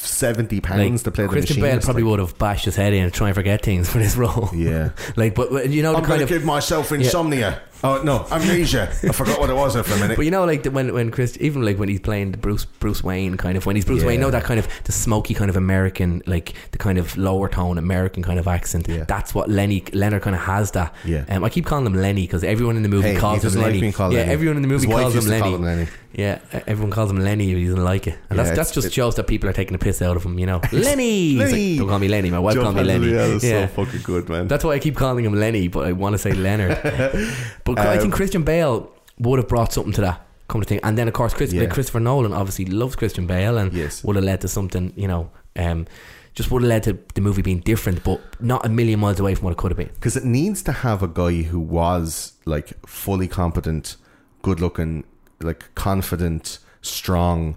seventy pounds to play the Christian Bale probably like. would have bashed his head in and try and forget things for this role. Yeah. [laughs] like, but but you know I'm kind gonna of. give myself insomnia. Oh no, amnesia. I forgot what it was there for a minute. But you know, like the, when when Chris, even like when he's playing the Bruce Bruce Wayne kind of when he's Bruce Yeah. Wayne, you know that kind of the smoky kind of American, like the kind of lower tone American kind of accent. Yeah. That's what Lenny Leonard kind of has. That. Yeah. Um, I keep calling him Lenny because everyone in the movie Hey, he calls him like Lenny. being called yeah, Lenny. everyone in the movie His calls him Lenny. him Lenny. Yeah, everyone calls him Lenny. If he doesn't like it, and Yeah, that's that's just shows that people are taking the piss out of him. You know, [laughs] Lenny. He's like, Don't call me Lenny. My wife Joe called me Lenny. Pantoliano is Yeah. so fucking good, man. That's why I keep calling him Lenny, but I want to say Leonard. [laughs] but I Um, think Christian Bale would have brought something to that. Come to think, and then of course, Chris, Yeah. like Christopher Nolan obviously loves Christian Bale, and Yes. would have led to something. You know, um, just would have led to the movie being different, but not a million miles away from what it could have been. because it needs to have a guy who was like fully competent, good looking, like confident, strong,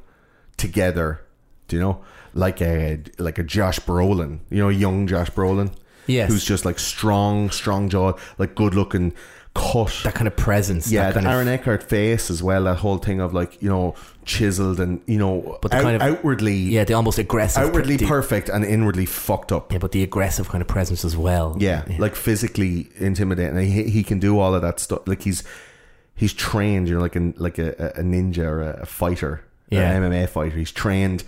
together. Do you know, like a like a Josh Brolin, you know, young Josh Brolin, Yes, who's just like strong, strong jaw, like good looking, cut. that kind of presence. yeah, that the kind of- Aaron Eckhart face as well. That whole thing of like you know chiseled and you know But the out- kind of- outwardly, yeah, the almost aggressive, outwardly perfect and inwardly fucked up. Yeah, but the aggressive kind of presence as well. Yeah, like physically intimidating. He he can do all of that stuff. Like he's he's trained. You know, like a like a, a ninja or a, a fighter. Yeah. an MMA fighter. He's trained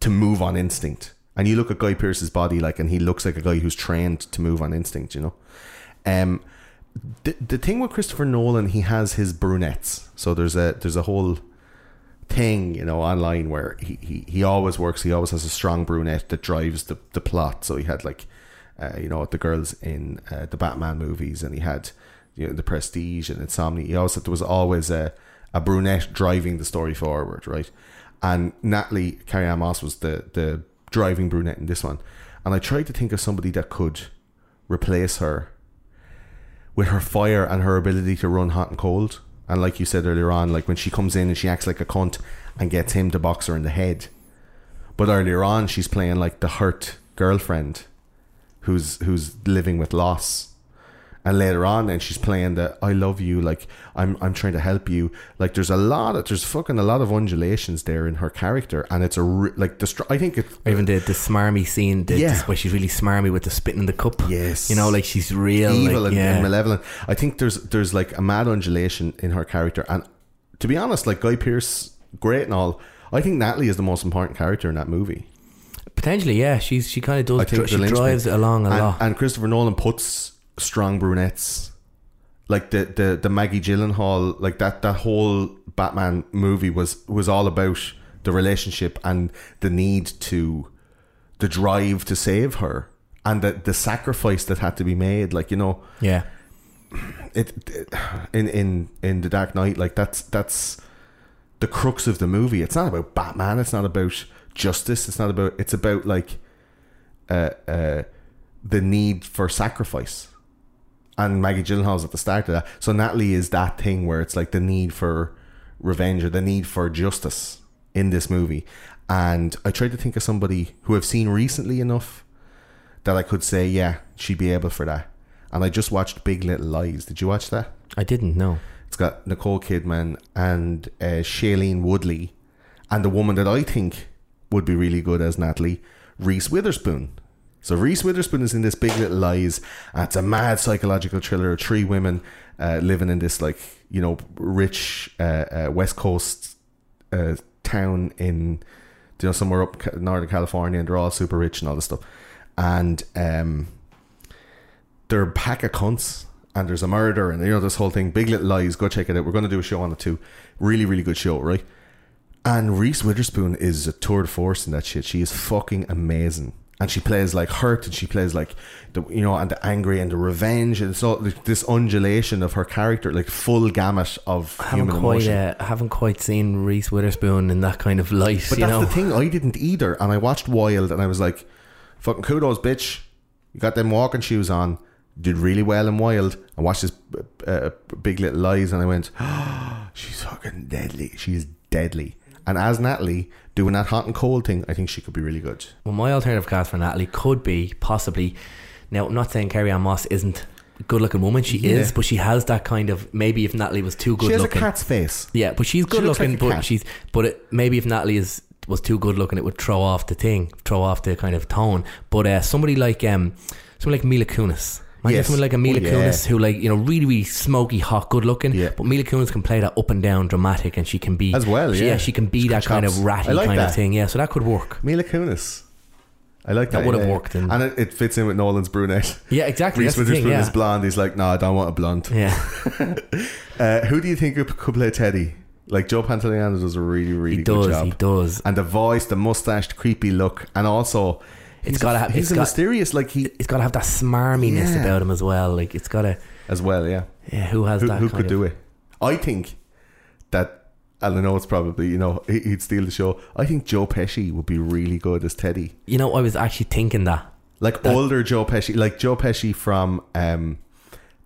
to move on instinct. And you look at Guy Pearce's body, like, and he looks like a guy who's trained to move on instinct. You know, um, the the thing with Christopher Nolan, he has his brunettes. So there's a there's a whole thing, you know, online where he, he, he always works. He always has a strong brunette that drives the, the plot. So he had like, uh, you know, the girls in uh, the Batman movies, and he had you know the Prestige and Insomnia. He also there was always a a brunette driving the story forward, right? And Natalie Carrie Moss was the the driving brunette in this one. And I tried to think of somebody that could replace her with her fire and her ability to run hot and cold. And like you said earlier on, like when she comes in and she acts like a cunt and gets him to box her in the head. But earlier on, she's playing like the hurt girlfriend who's who's living with loss. And later on, then she's playing the "I love you," like I'm I'm trying to help you. Like there's a lot of there's fucking a lot of undulations there in her character, and it's a re- like the str- I think it even the the smarmy scene, the, Yeah. where she's really smarmy with the spitting in the cup. Yes. you know, like she's real, evil like, and, yeah. and malevolent. I think there's there's like a mad undulation in her character, and to be honest, like Guy Pearce, great and all. I think Natalie is the most important character in that movie. Potentially, yeah. She's she kind of does. Dri- she drives it along a and, lot. and Christopher Nolan puts strong brunettes, like the the the Maggie Gyllenhaal, like that that whole Batman movie was was all about the relationship and the need to the drive to save her and the the sacrifice that had to be made. Like you know, yeah, it, it in in in the Dark Knight, like that's that's the crux of the movie. It's not about Batman. It's not about justice. It's not about. It's about like uh, uh, the need for sacrifice. And Maggie Gyllenhaal's at the start of that. So Natalie is that thing where it's like the need for revenge or the need for justice in this movie. And I tried to think of somebody who I've seen recently enough that I could say, yeah, she'd be able for that. And I just watched Big Little Lies. Did you watch that? I didn't No. It's got Nicole Kidman and uh, Shailene Woodley, and the woman that I think would be really good as Natalie, Reese Witherspoon. So Reese Witherspoon is in this Big Little Lies. And it's a mad psychological thriller of three women uh, living in this like you know rich uh, uh, West Coast uh, town in you know somewhere up Northern California, and they're all super rich and all this stuff. And um, they're a pack of cunts and there's a murder and you know this whole thing. Big little lies. Go check it out. We're going to do a show on it too. Really really good show right? And Reese Witherspoon is a tour de force in that shit. She is fucking amazing and she plays like hurt and she plays like the you know and the angry and the revenge and so like, this undulation of her character like full gamut of I haven't human quite, uh, I haven't quite seen Reese Witherspoon in that kind of light. but you that's know, the thing I didn't either and I watched Wild and I was like fucking kudos bitch. You got them walking shoes on did really well in Wild. I watched this uh, Big Little Lies and I went [gasps] she's fucking deadly she's deadly and as Natalie doing that hot and cold thing I think she could be really good well, my alternative cast for Natalie could be possibly. Now, I'm not saying Carrie-Anne Moss isn't a good-looking woman. She Yeah. is, but she has that kind of maybe if Natalie was too good she has looking. a cat's face Yeah, but she's good like looking. a but cat. she's but it, maybe if Natalie is was too good looking, it would throw off the thing, throw off the kind of tone. But uh, somebody like um, somebody like Mila Kunis. Imagine Yes. someone like a Mila Oh, yeah. Kunis who like you know really really smoky hot good looking Yeah. but Mila Kunis can play that up and down dramatic and she can be As well, she, yeah. she can be She's that got kind chops. of ratty like kind of thing yeah so that could work Mila Kunis I like That that. would have yeah. worked in- and it, it fits in with Nolan's brunette. yeah exactly Reese Witherspoon yeah. is blonde. He's like, no, I don't want a blonde. yeah [laughs] Uh, who do you think could play Teddy? Like Joe Pantoliano does a really, really he good job. he does And the voice, the mustache, the creepy look, and also It's he's gotta have- he's it's got- mysterious like he it's got to have that smarminess Yeah. about him as well like it's got to as well. Yeah, yeah who has who, that who could of, do it? I think that. And I know it's probably you know he- he'd steal the show. I think Joe Pesci would be really good as Teddy, you know I was actually thinking that like That- older Joe Pesci, like Joe Pesci from um,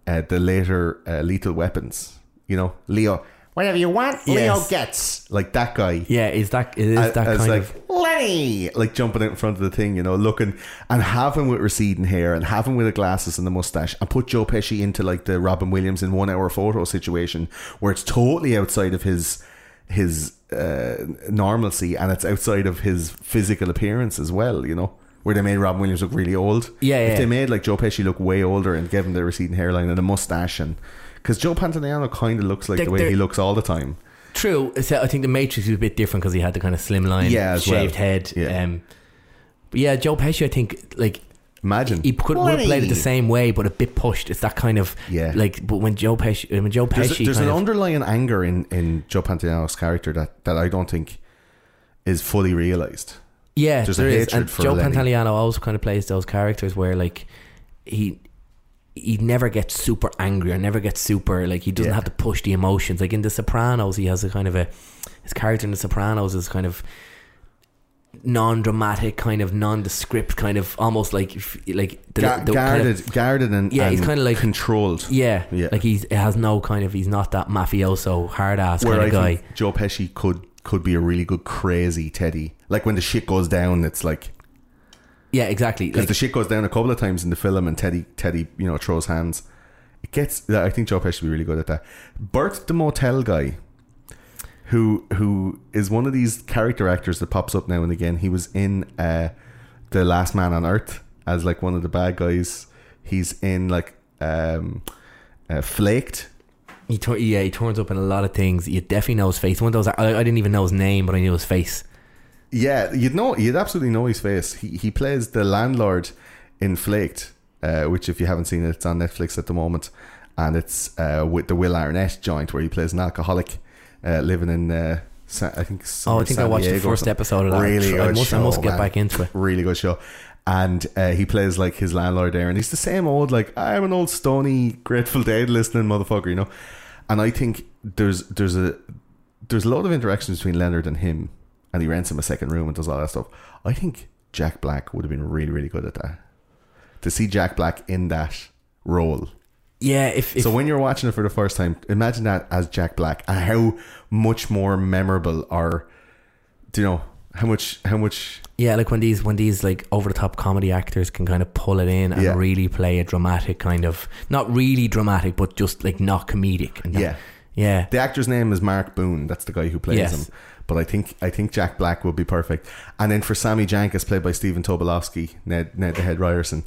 uh, the later uh, Lethal Weapons. You know, Leo. Whatever you want, Leo Yes. gets like that guy. yeah is that it is as, that as kind like of Lenny, like jumping out in front of the thing, you know, looking and have him with receding hair and have him with the glasses and the mustache, and put Joe Pesci into like the Robin Williams in one hour photo situation where it's totally outside of his his uh, normalcy and it's outside of his physical appearance as well, you know. Where they made Robin Williams look really old. Yeah, If yeah. they made like Joe Pesci look way older and gave him the receding hairline and a mustache and because Joe Pantoliano kind of looks like They- the way he looks all the time. True. So I think the Matrix was a bit different because he had the kind of slim line, Yeah, as well. shaved head. Yeah. Um, but yeah, Joe Pesci, I think like Imagine he could have played it the same way, but a bit pushed. It's that kind of Yeah. Like, but when Joe Pesci, when Joe There's, Pesci, there's an of, underlying anger in in Joe Pantoliano's character that that I don't think is fully realized. yeah, there's a there is. hatred And for Joe Lenny. Pantoliano also kind of plays those characters where like he. He never gets super angry or never gets super like he doesn't Yeah. have to push the emotions. Like in The Sopranos, he has a kind of a his character in The Sopranos is kind of non-dramatic, kind of nondescript, kind of almost like like the, Ga- the kind guarded, of- guarded, and Yeah, he's kinda like- controlled. yeah, Yeah. like he's it has no kind of he's not that mafioso hard ass kind I of guy. think Joe Pesci could could be a really good crazy Teddy. Like when the shit goes down, it's like Yeah, exactly. because Like, the shit goes down a couple of times in the film, and Teddy Teddy you know throws hands. It gets. I think Joe Pesci would be really good at that. Bert the motel guy, who who is one of these character actors that pops up now and again. He was in uh, the Last Man on Earth as like one of the bad guys. He's in like um, uh, Flaked. he tur- yeah, he turns up in a lot of things. You definitely know his face. One of those I, I didn't even know his name, but I knew his face. Yeah, you'd know. You'd absolutely know his face. He he plays the landlord in Flaked, uh, which if you haven't seen it, it's on Netflix at the moment, and it's uh, with the Will Arnett joint where he plays an alcoholic uh, living in. Uh, Sa- I think. Oh, I think I watched the Diego or first episode of that. Really I good must, I must get man. back into it. Really good show. And uh, he plays like his landlord there, and he's the same old like I'm an old stony Grateful Dead listening motherfucker, you know. And I think there's there's a there's a lot of interactions between Leonard and him, and he rents him a second room and does all that stuff. I think Jack Black would have been really really good at that. To see Jack Black in that role. Yeah, if, if so when you're watching it for the first time, imagine that as Jack Black and how much more memorable or do you know how much how much yeah, like when these when these like over the top comedy actors can kind of pull it in and Yeah. really play a dramatic kind of not really dramatic, but just like not comedic. And that- Yeah. yeah, The actor's name is Mark Boone. That's the guy who plays Yes. him. But I think I think Jack Black would be perfect. And then for Sammy Jankis, played by Stephen Tobolowsky, Ned Ned the Head Ryerson,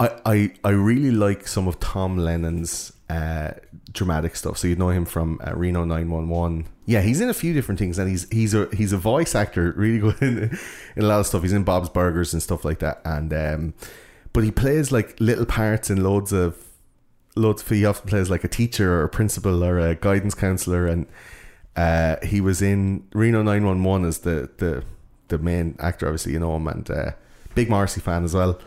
I, I I really like some of Tom Lennon's uh, dramatic stuff. So you know him from uh, Reno Nine One One. Yeah, he's in a few different things, and he's he's a he's a voice actor, [laughs] really good in, in a lot of stuff. He's in Bob's Burgers and stuff like that. And um, but he plays like little parts in loads of loads. Of, he often plays like a teacher or a principal or a guidance counselor, and uh, he was in Reno Nine One One as the the the main actor. Obviously, you know him, and uh, big Morrissey fan as well.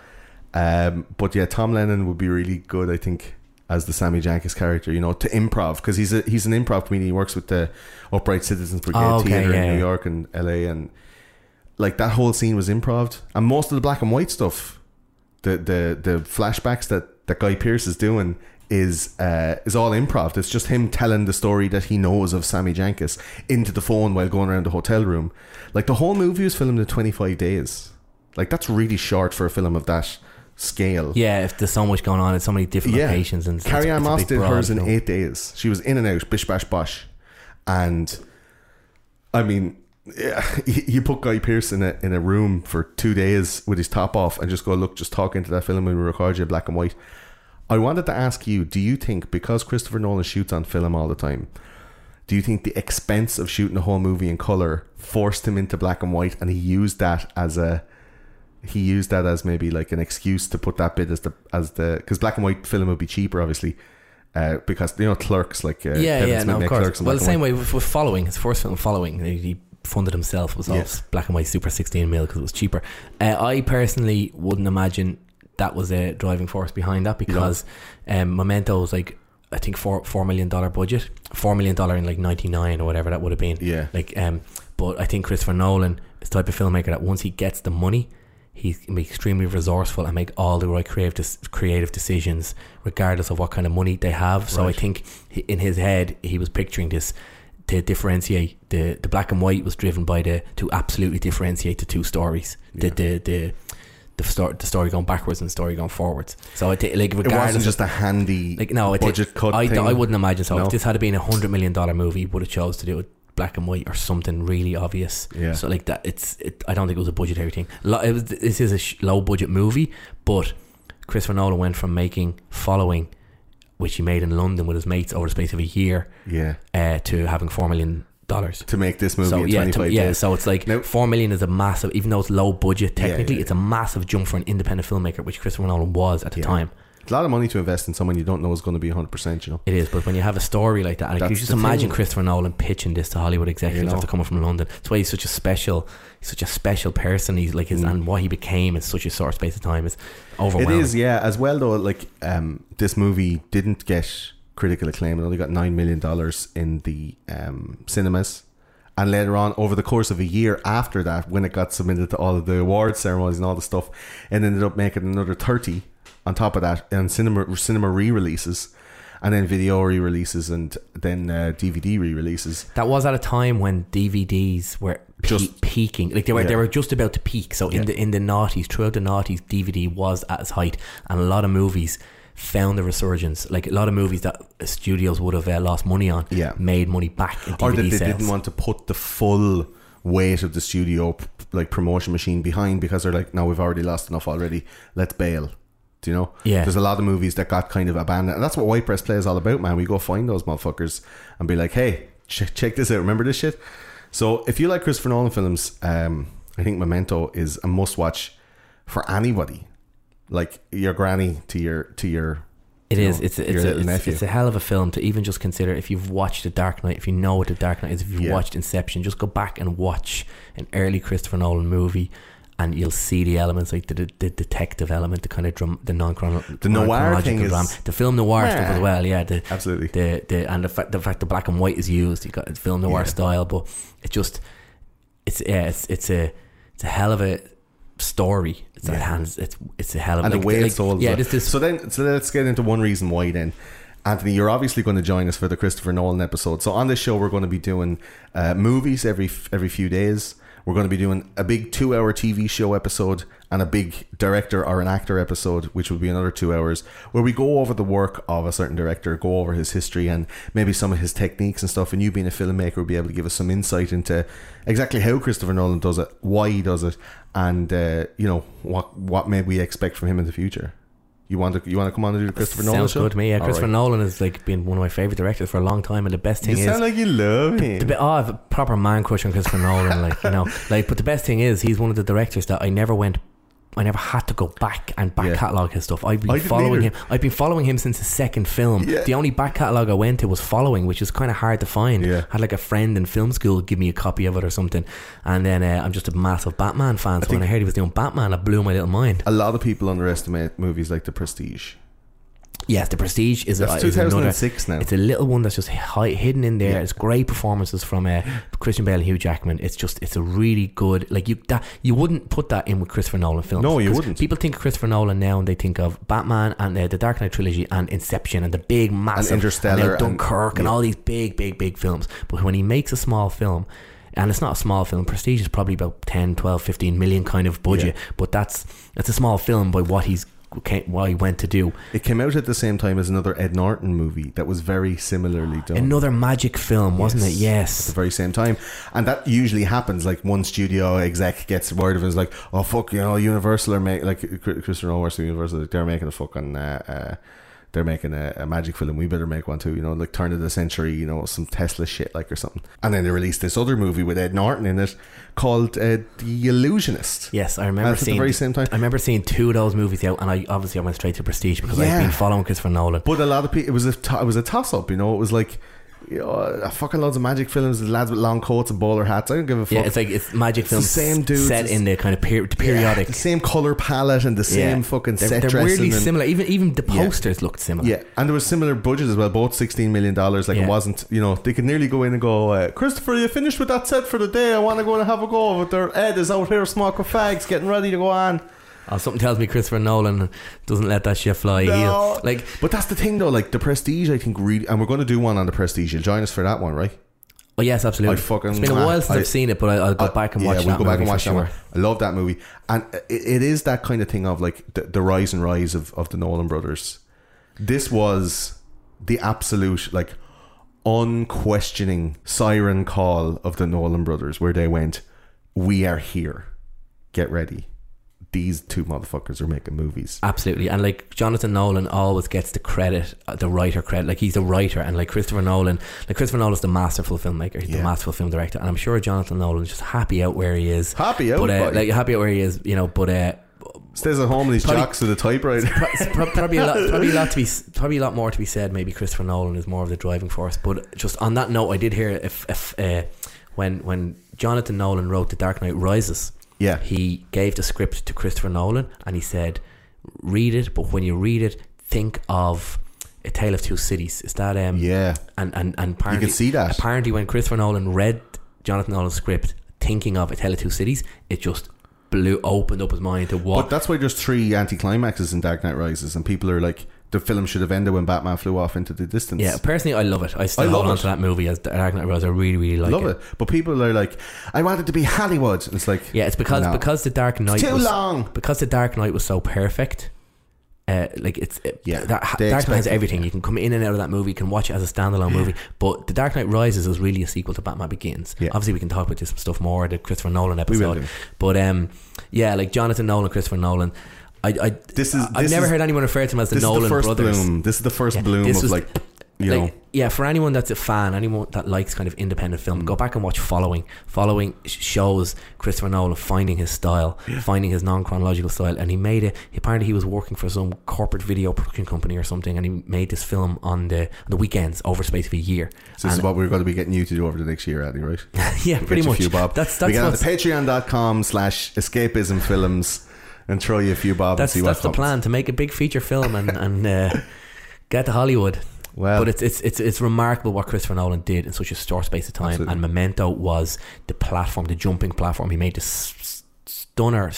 Um, but yeah, Tom Lennon would be really good, I think, as the Sammy Jankis character. You know, to improv because he's a he's an improv comedian. He works with the Upright Citizens Brigade Oh, okay, Theater yeah, in New. York and L.A. and like that whole scene was improv, and most of the black and white stuff, the the the flashbacks that that Guy Pearce is doing is uh, is all improv. It's just him telling the story that he knows of Sammy Jankis into the phone while going around the hotel room. Like the whole movie was filmed in twenty five days. Like that's really short for a film of that scale. yeah. If there's so much going on, it's so many different Yeah. locations, and Carrie-Anne Moss did hers in eight days. She was in and out, bish bash bosh, and I mean, yeah, [laughs] you you put Guy Pearce in a in a room for two days with his top off and just go look, just talk into that film and we record you black and white. I wanted to ask you: Do you think because Christopher Nolan shoots on film all the time? Do you think the expense of shooting a whole movie in color forced him into black and white, and he used that as a he used that as maybe like an excuse to put that bit as the as the because black and white film would be cheaper, obviously, uh, because you know clerks like uh, yeah, Kevin yeah, Smith no, of course. Well, the same way with, with following his first film, following he- he funded himself was all Yes. black and white super 16 mil because it was cheaper. Uh, I personally wouldn't imagine that was a driving force behind that because um, Memento was like I think four four million dollar budget, four million dollar in like ninety nine or whatever that would have been. Yeah. like um, but I think Christopher Nolan is the type of filmmaker that once he gets the money. He can be extremely resourceful and make all the right creative creative decisions, regardless of what kind of money they have. So I think he, in his head he was picturing this to differentiate the the black and white was driven by the to absolutely differentiate the two stories. Yeah. the the the story, the story going backwards and the story going forwards. So I think like It regardless wasn't just a handy like no, I budget cut I, thing. I wouldn't imagine so. No. If this had been a hundred million dollar movie, would have chose to do it black and white or something really obvious. Yeah. So like that, it's. It, I don't think it was a budgetary thing. It was, this is a sh- low budget movie, but Christopher Nolan went from making following which he made in London with his mates over the space of a year, Yeah. uh, to having four million dollars. To make this movie So in yeah, 25 to, yeah. days. So it's like Now- four million is a massive, even though it's low budget. Technically, yeah, it's a massive jump for an independent filmmaker, which Christopher Nolan was at the Yeah. time. It's a lot of money to invest in someone you don't know is going to be 100%, you know. It is, but when you have a story like that, like you just imagine thing. Christopher Nolan pitching this to Hollywood executives You know. after coming from London. That's why he's such a special, he's such a special person. He's like his and what he became in such a short space of time is Mm. Overwhelming. is, yeah. As well, though, like um, this movie didn't get critical acclaim. It only got nine million dollars in the um, cinemas, and later on, over the course of a year after that, when it got submitted to all of the award ceremonies and all the stuff, it ended up making another thirty on top of that in cinema cinema re-releases, and then video re-releases, and then uh, DVD re-releases. That was at a time when DVDs were pe- Just- peaking. Like they were, they were just about to peak. So in Yeah. the in the noughties, throughout the noughties, DVD was at its height, and a lot of movies found a resurgence. Like a lot of movies that studios would have uh, lost money on, Yeah. made money back or that they sales. didn't want to put the full weight of the studio p- like promotion machine behind because they're like, no, we've already lost enough already. Let's bail. Do you know? Yeah. There's a lot of movies that got kind of abandoned, and that's what White Press Play is all about, man. We go find those motherfuckers and be like, hey, ch- check this out. Remember this shit? So if you like Christopher Nolan films, um, I think Memento is a must-watch for anybody, like your granny to your to your. It you is. know, It's it's a, it's, nephew. it's a hell of a film to even just consider. If you've watched The Dark Knight, if you know what The Dark Knight is, if you've Yeah. watched Inception, just go back and watch an early Christopher Nolan movie, and you'll see the elements like the, the, the detective element, the kind of drum, the non The noir thing is- drama, the film noir stuff as well. Yeah, the Absolutely. the, the and the fact the fact the black and white is used. You got film noir Yeah. style, but it just it's yeah, it's it's a it's a hell of a story. It's a Yeah. hands. It's it's a hell of and like, the way like, it's sold. Yeah, well. this is so then, so let's get into one reason why then. Anthony, you're obviously going to join us for the Christopher Nolan episode. So on this show, we're going to be doing uh, movies every every few days. We're going to be doing a big two-hour TV show episode and a big director or an actor episode, which will be another two hours, where we go over the work of a certain director, go over his history and maybe some of his techniques and stuff. And you being a filmmaker will be able to give us some insight into exactly how Christopher Nolan does it, why he does it, and uh, you know what what may we expect from him in the future. You want to you want to come on and do the Christopher Nolan Sounds good to me. Yeah, All Christopher right. Nolan has like been one of my favorite directors for a long time, and the best You thing is sound like you love him. the bit. Oh, I have a proper man crush on Christopher Nolan. Like you know, [laughs] like but the best thing is he's one of the directors that I never went. I never had to go back and back Yeah. catalog his stuff. I've been following either. him. I've been following him since his second film. Yeah. The only back catalog I went to was following, which is kind of hard to find. Yeah. I had like a friend in film school give me a copy of it or something, and then uh, I'm just a massive Batman fan. So when I heard he was doing Batman, it blew my little mind. a lot of people underestimate movies like The Prestige. Yes, The Prestige is, That's a, is another. now. It's a little one that's just hi- hidden in there. Yeah. It's great performances from uh, [gasps] Christian Bale and Hugh Jackman. It's just it's a really good like you that you wouldn't put that in with Christopher Nolan films. No, you wouldn't. People think of Christopher Nolan now and they think of Batman and uh, the Dark Knight trilogy and Inception and the big massive Interstellar now and- Dunkirk and, yeah. all these big big big films. But when he makes a small film. And it's not a small film. Prestige is probably about 10, 12, 15 million kind of budget. Yeah. But that's that's a small film by what he's what he went to do. It came out at the same time as another Ed Norton movie that was very similarly done. Another magic film, wasn't it? Yes. At the very same time. And that usually happens. Like one studio exec gets word of it, is like, oh fuck, you know, Universal are making like Chris- Christopher Nolan Universal. They're making a fucking. Uh, uh, they're making a, a magic film. We better make one too. You know, like turn of the century. You know, some Tesla shit like or something. And then they released this other movie with Ed Norton in it called uh, The Illusionist. Yes, I remember At the very same time. I remember seeing two of those movies out, and I obviously I went straight to Prestige because Yeah. I've been following Christopher Nolan. But a lot of people, it was a it was a toss up. You know, it was like. You know, fucking loads of magic films, with lads with long coats and bowler hats. I don't give a fuck. yeah, it's like it's magic It's the films same dudes, set in the kind of per- the periodic. the same color palette and the same Yeah. fucking they're, set they're weirdly similar. Even even the Yeah. posters looked similar. Yeah, and there was similar budgets as well. Both sixteen million dollars. Like Yeah. it wasn't, you know, they could nearly go in and go, uh, Christopher, you finished with that set for the day. I want to go and have a go. But their Ed is out here smoking fags, getting ready to go on. Oh, something tells me Christopher Nolan doesn't let that shit fly. No. He'll- like But that's the thing, though. Like the Prestige, I think really, and we're going to do one on the Prestige. You'll join us for that one, right? oh yes, absolutely. I fucking- it's been a while since I- I've seen it, but I, I'll go Uh, back and watch. yeah, we'll that go back and watch that sure. one. I love that movie, and it, it is that kind of thing of like the, the rise and rise of, of the Nolan brothers. This was the absolute like unquestioning siren call of the Nolan brothers, where they went, "We are here, get ready." These two motherfuckers are making movies. Absolutely, and like Jonathan Nolan always gets the credit, uh, the writer credit. Like he's a writer, and like Christopher Nolan, like Christopher Nolan's the masterful filmmaker. He's Yeah. the masterful film director, and I'm sure Jonathan Nolan's just happy out where he is. Happy out, but uh, like happy out where he is, you know. But uh, Stays at home and he's Probably- jocks with a typewriter. [laughs] probably a lot, probably a lot to be, probably a lot more to be said. Maybe Christopher Nolan is more of the driving force. But just on that note, I did hear if if uh, when when Jonathan Nolan wrote The Dark Knight Rises, Yeah. he gave the script to Christopher Nolan and he said, "Read it, but when you read it, think of." A Tale of Two Cities. Is that um Yeah. and and and apparently, You can see that. Apparently, when Christopher Nolan read Jonathan Nolan's script, thinking of A Tale of Two Cities, it just blew opened up his mind to what But that's why there's three anticlimaxes in Dark Knight Rises, and people are like, the film should have ended when Batman flew off into the distance. Yeah, personally, I love it. I still I hold love on to that movie as Dark Knight Rises. I really, really like love it. it. But people are like, I want it to be Hollywood. And it's like, Yeah, it's because no. because the Dark Knight too was, long. because the Dark Knight was so perfect. Uh, like it's it, Yeah, that, Dark Knight has it, everything. yeah. You can come in and out of that movie. You can watch it as a standalone movie. But the Dark Knight Rises is really a sequel to Batman Begins. Yeah. Obviously, we can talk about this stuff more the Christopher Nolan episode. But um, yeah, like Jonathan Nolan, Christopher Nolan. I, I This is- I've this never is- heard anyone refer to him as the This Nolan is the first brothers. bloom. This is the first Yeah, bloom this of was- like, you like, know, yeah, for anyone that's a fan, anyone that likes kind of independent Mm. film, go back and watch Following. Following shows Christopher Nolan finding his style, finding his non chronological style, and he made it. Apparently, he was working for some corporate video production company or something, and he made this film on the on the weekends over the space of a year. so this is what we're going to be getting you to do over the next year, Addy, right? [laughs] yeah, We'll pretty you much. few bob. That's we that's get on patreon.com slash escapism films and throw you a few bob that's and see what that's the plan to make a big feature film and [laughs] and uh, get to Hollywood. Well, but it's it's it's it's remarkable what Christopher Nolan did in such a short space of time. Absolutely. And Memento was the platform, the jumping platform. He made this stunner,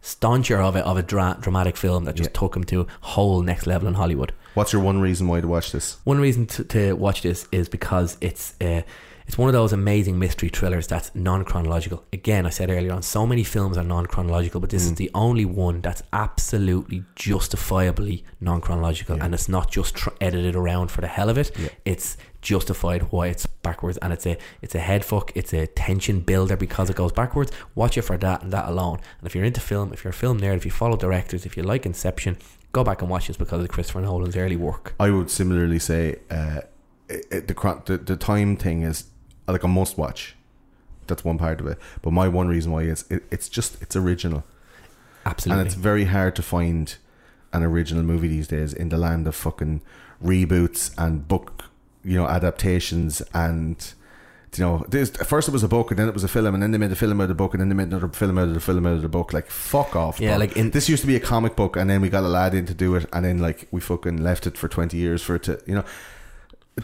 stauncher of a of a dra- dramatic film that just Yeah. took him to a whole next level in Hollywood. what's your one reason why to watch this? One reason to, to watch this is because it's uh, it's one of those amazing mystery thrillers that's non chronological. Again, I said earlier on, so many films are non chronological, but Mm. this is the only one that's absolutely justifiably non chronological, and it's not just tr- edited around for the hell of it. Yeah. It's justified why it's backwards, and it's a it's a head fuck. It's a tension builder because it goes backwards. Watch it for that and that alone. And if you're into film, if you're a film nerd, if you follow directors, if you like Inception. Go back and watch this because of Christopher Nolan's early work. I would similarly say uh, it, it- the, the the time thing is like a must watch. That's one part of it. But my one reason why is it, it's just it's original. Absolutely. And it's very hard to find an original movie these days in the land of fucking reboots and book, you know, adaptations and you know, this, first it was a book and then it was a film and then they made a film out of the book and then they made another film out of the film out of the book. Like fuck off. Yeah, bro. like in- this used to be a comic book and then we got a lad in to do it and then like we fucking left it for twenty years for it to you know.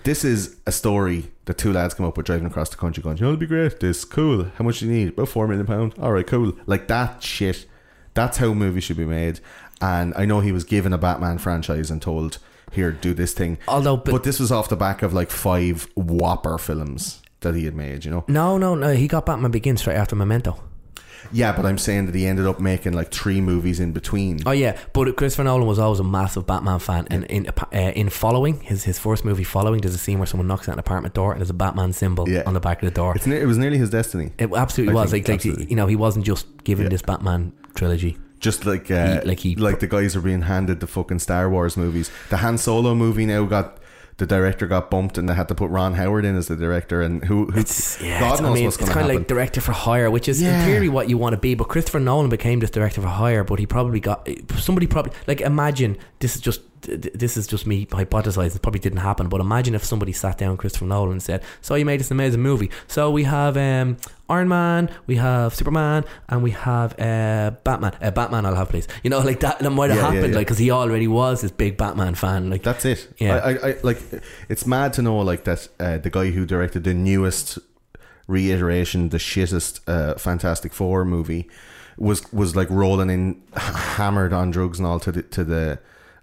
This is a story that two lads come up with driving across the country going, you know, it'll be great, this, cool. How much do you need? About four million pounds. Alright, cool. Like that shit. That's how movies should be made. And I know he was given a Batman franchise and told, here, do this thing. Although, But, but, this was off the back of like five whopper films that he had made, you know? no, no, no. He got Batman Begins straight after Memento. Yeah, but I'm saying that he ended up making like three movies in between. Oh yeah, but Christopher Nolan was always a massive Batman fan, and in uh, in Following his his first movie, Following, there's a scene where someone knocks at an apartment door and there's a Batman symbol Yeah. on the back of the door. It's ne- it was nearly his destiny. It absolutely I was think like like absolutely. you know he wasn't just given Yeah. this Batman trilogy. Just like uh, He- like he- like the guys are being handed the fucking Star Wars movies. The Han Solo movie now got the director got bumped and they had to put Ron Howard in as the director and who, who It's yeah, God it's, knows I mean, what's it's going to happen. kind of like director for hire, which is Yeah. in theory what you want to be. But Christopher Nolan became this director for hire, but he probably got somebody probably like imagine this is just this is just me hypothesizing. It probably didn't happen, but imagine if somebody sat down Christopher Nolan and said, "So you made this amazing movie. So we have um, Iron Man, we have Superman, and we have uh, Batman. Uh, Batman, I'll have please. You know, like that. That might have Yeah, yeah, happened, yeah. like because he already was this big Batman fan. Like That's it. Yeah. I, I, I like. It's mad to know like that. Uh, the guy who directed the newest reiteration, the shittest uh, Fantastic Four movie, was was like rolling in, [laughs] hammered on drugs and all to the to the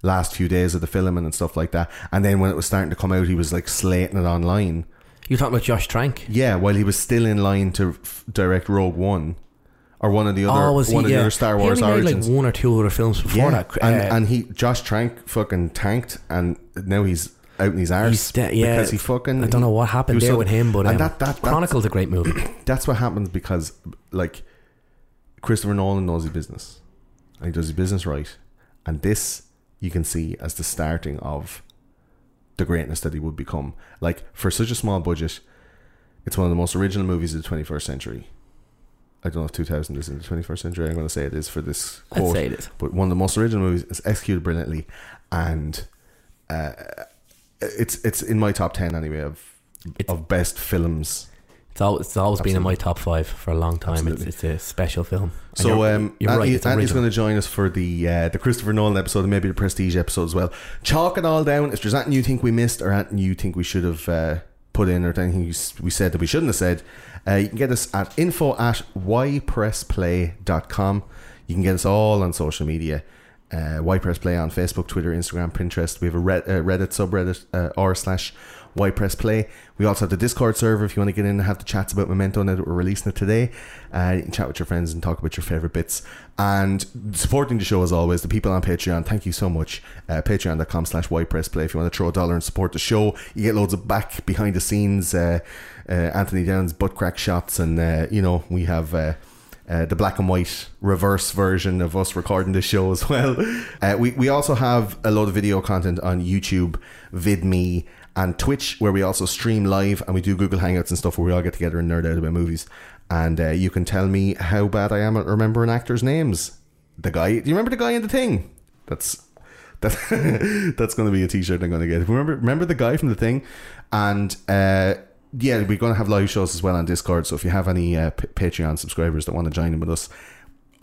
last few days of the filming and stuff like that. And then when it was starting to come out, he was like slating it online. you're talking about Josh Trank. Yeah, while he was still in line to f- direct Rogue One. Or one of the other, oh, was he? one of yeah. the other Star He Wars only made origins. like one or two other films before Yeah, that. and, Uh, and he Josh Trank fucking tanked, and now he's out in his arse de- yeah, because he fucking. I don't know what happened there so- with him, but um, and that, that, that Chronicle's a great movie. [clears throat] that's what happens because like Christopher Nolan knows his business, and he does his business right. And this you can see as the starting of the greatness that he would become. Like for such a small budget, it's one of the most original movies of the 21st century. I don't know if 2000 is in the 21st century. I'm going to say it is for this I'd quote. say it is. But one of the most original movies is executed brilliantly, and uh, it's it's in my top ten anyway of It's- of best films. It's always, it's always been in my top five for a long time. It's, it's a special film. And So you're, um, you're. Andy- It's Andy's going to join us for the uh, the Christopher Nolan episode and maybe the Prestige episode as well. Chalk it all down. If there's anything you think we missed or anything you think we should have uh, put in or anything we said that we shouldn't have said, uh, you can get us at info at ypressplay.com. You can get us all on social media. Uh, ypressplay on Facebook, Twitter, Instagram, Pinterest. We have a uh, Reddit subreddit uh, r slash ypressplay. We also have the Discord server if you want to get in and have the chats about Memento now that we're releasing it today. Uh, you can chat with your friends and talk about your favourite bits. And supporting the show as always, the people on Patreon, thank you so much. Uh, Patreon.com slash ypressplay. If you want to throw a dollar and support the show, you get loads of back behind the scenes uh, uh, Anthony Downs butt crack shots and uh, you know, we have uh, uh, the black and white reverse version of us recording the show as [laughs] well. Uh, we, we also have a lot of video content on YouTube, VidMe, and Twitch, where we also stream live and we do Google Hangouts and stuff where we all get together and nerd out about movies. And uh, you can tell me how bad I am at remembering actors' names. The guy, do you remember the guy in the thing? That's [laughs] that, that's going to be a t-shirt I'm going to get. Remember, remember the guy from the thing, and uh, yeah, we're going to have live shows as well on Discord. So if you have any uh, P- Patreon subscribers that want to join in with us,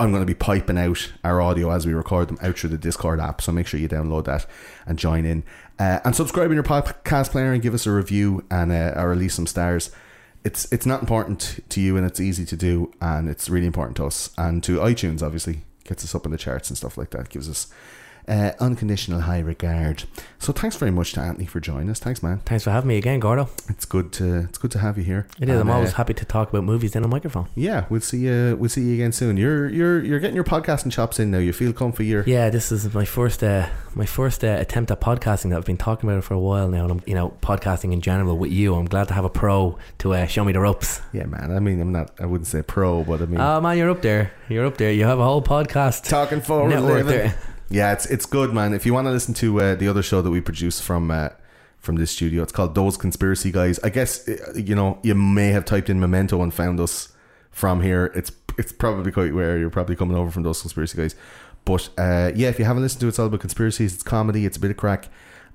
I'm going to be piping out our audio as we record them out through the Discord app. So make sure you download that and join in, uh, and subscribe in your podcast player and give us a review and uh, or release some stars. It's it's not important to you and it's easy to do and it's really important to us and to iTunes obviously gets us up in the charts and stuff like that gives us uh, unconditional high regard. So thanks very much to Anthony for joining us. Thanks, man. Thanks for having me again, Gordo. It's good to it's good to have you here. It is. I'm And, uh, always happy to talk about movies in a microphone. yeah, we'll see you. We'll see you again soon. You're you're you're getting your podcasting chops in now. You feel comfy. You're Yeah, this is my first uh, my first uh, attempt at podcasting. That I've been talking about it for a while now, and I'm you know podcasting in general with you. I'm glad to have a pro to uh, show me the ropes. yeah, man. I mean, I'm not. I wouldn't say pro, but I mean, Oh man, you're up there. You're up there. You have a whole podcast talking forward. network there. Yeah, it's it's good, man. If you want to listen to uh, the other show that we produce from uh, from this studio, it's called Those Conspiracy Guys. I guess uh, you know you may have typed in Memento and found us from here. It's it's probably quite where you're probably coming over from Those Conspiracy Guys. But uh, yeah, if you haven't listened to it, it's all about conspiracies. It's comedy. It's a bit of crack,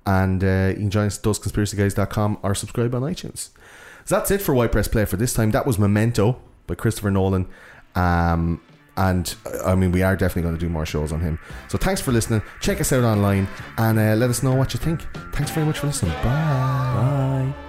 and uh, you can join us at thoseconspiracyguys.com or subscribe on iTunes. So that's it for Why Press Play for this time. That was Memento by Christopher Nolan. Um, and I mean, we are definitely going to do more shows on him. So thanks for listening. Check us out online and uh, let us know what you think. Thanks very much for listening. Bye. Bye.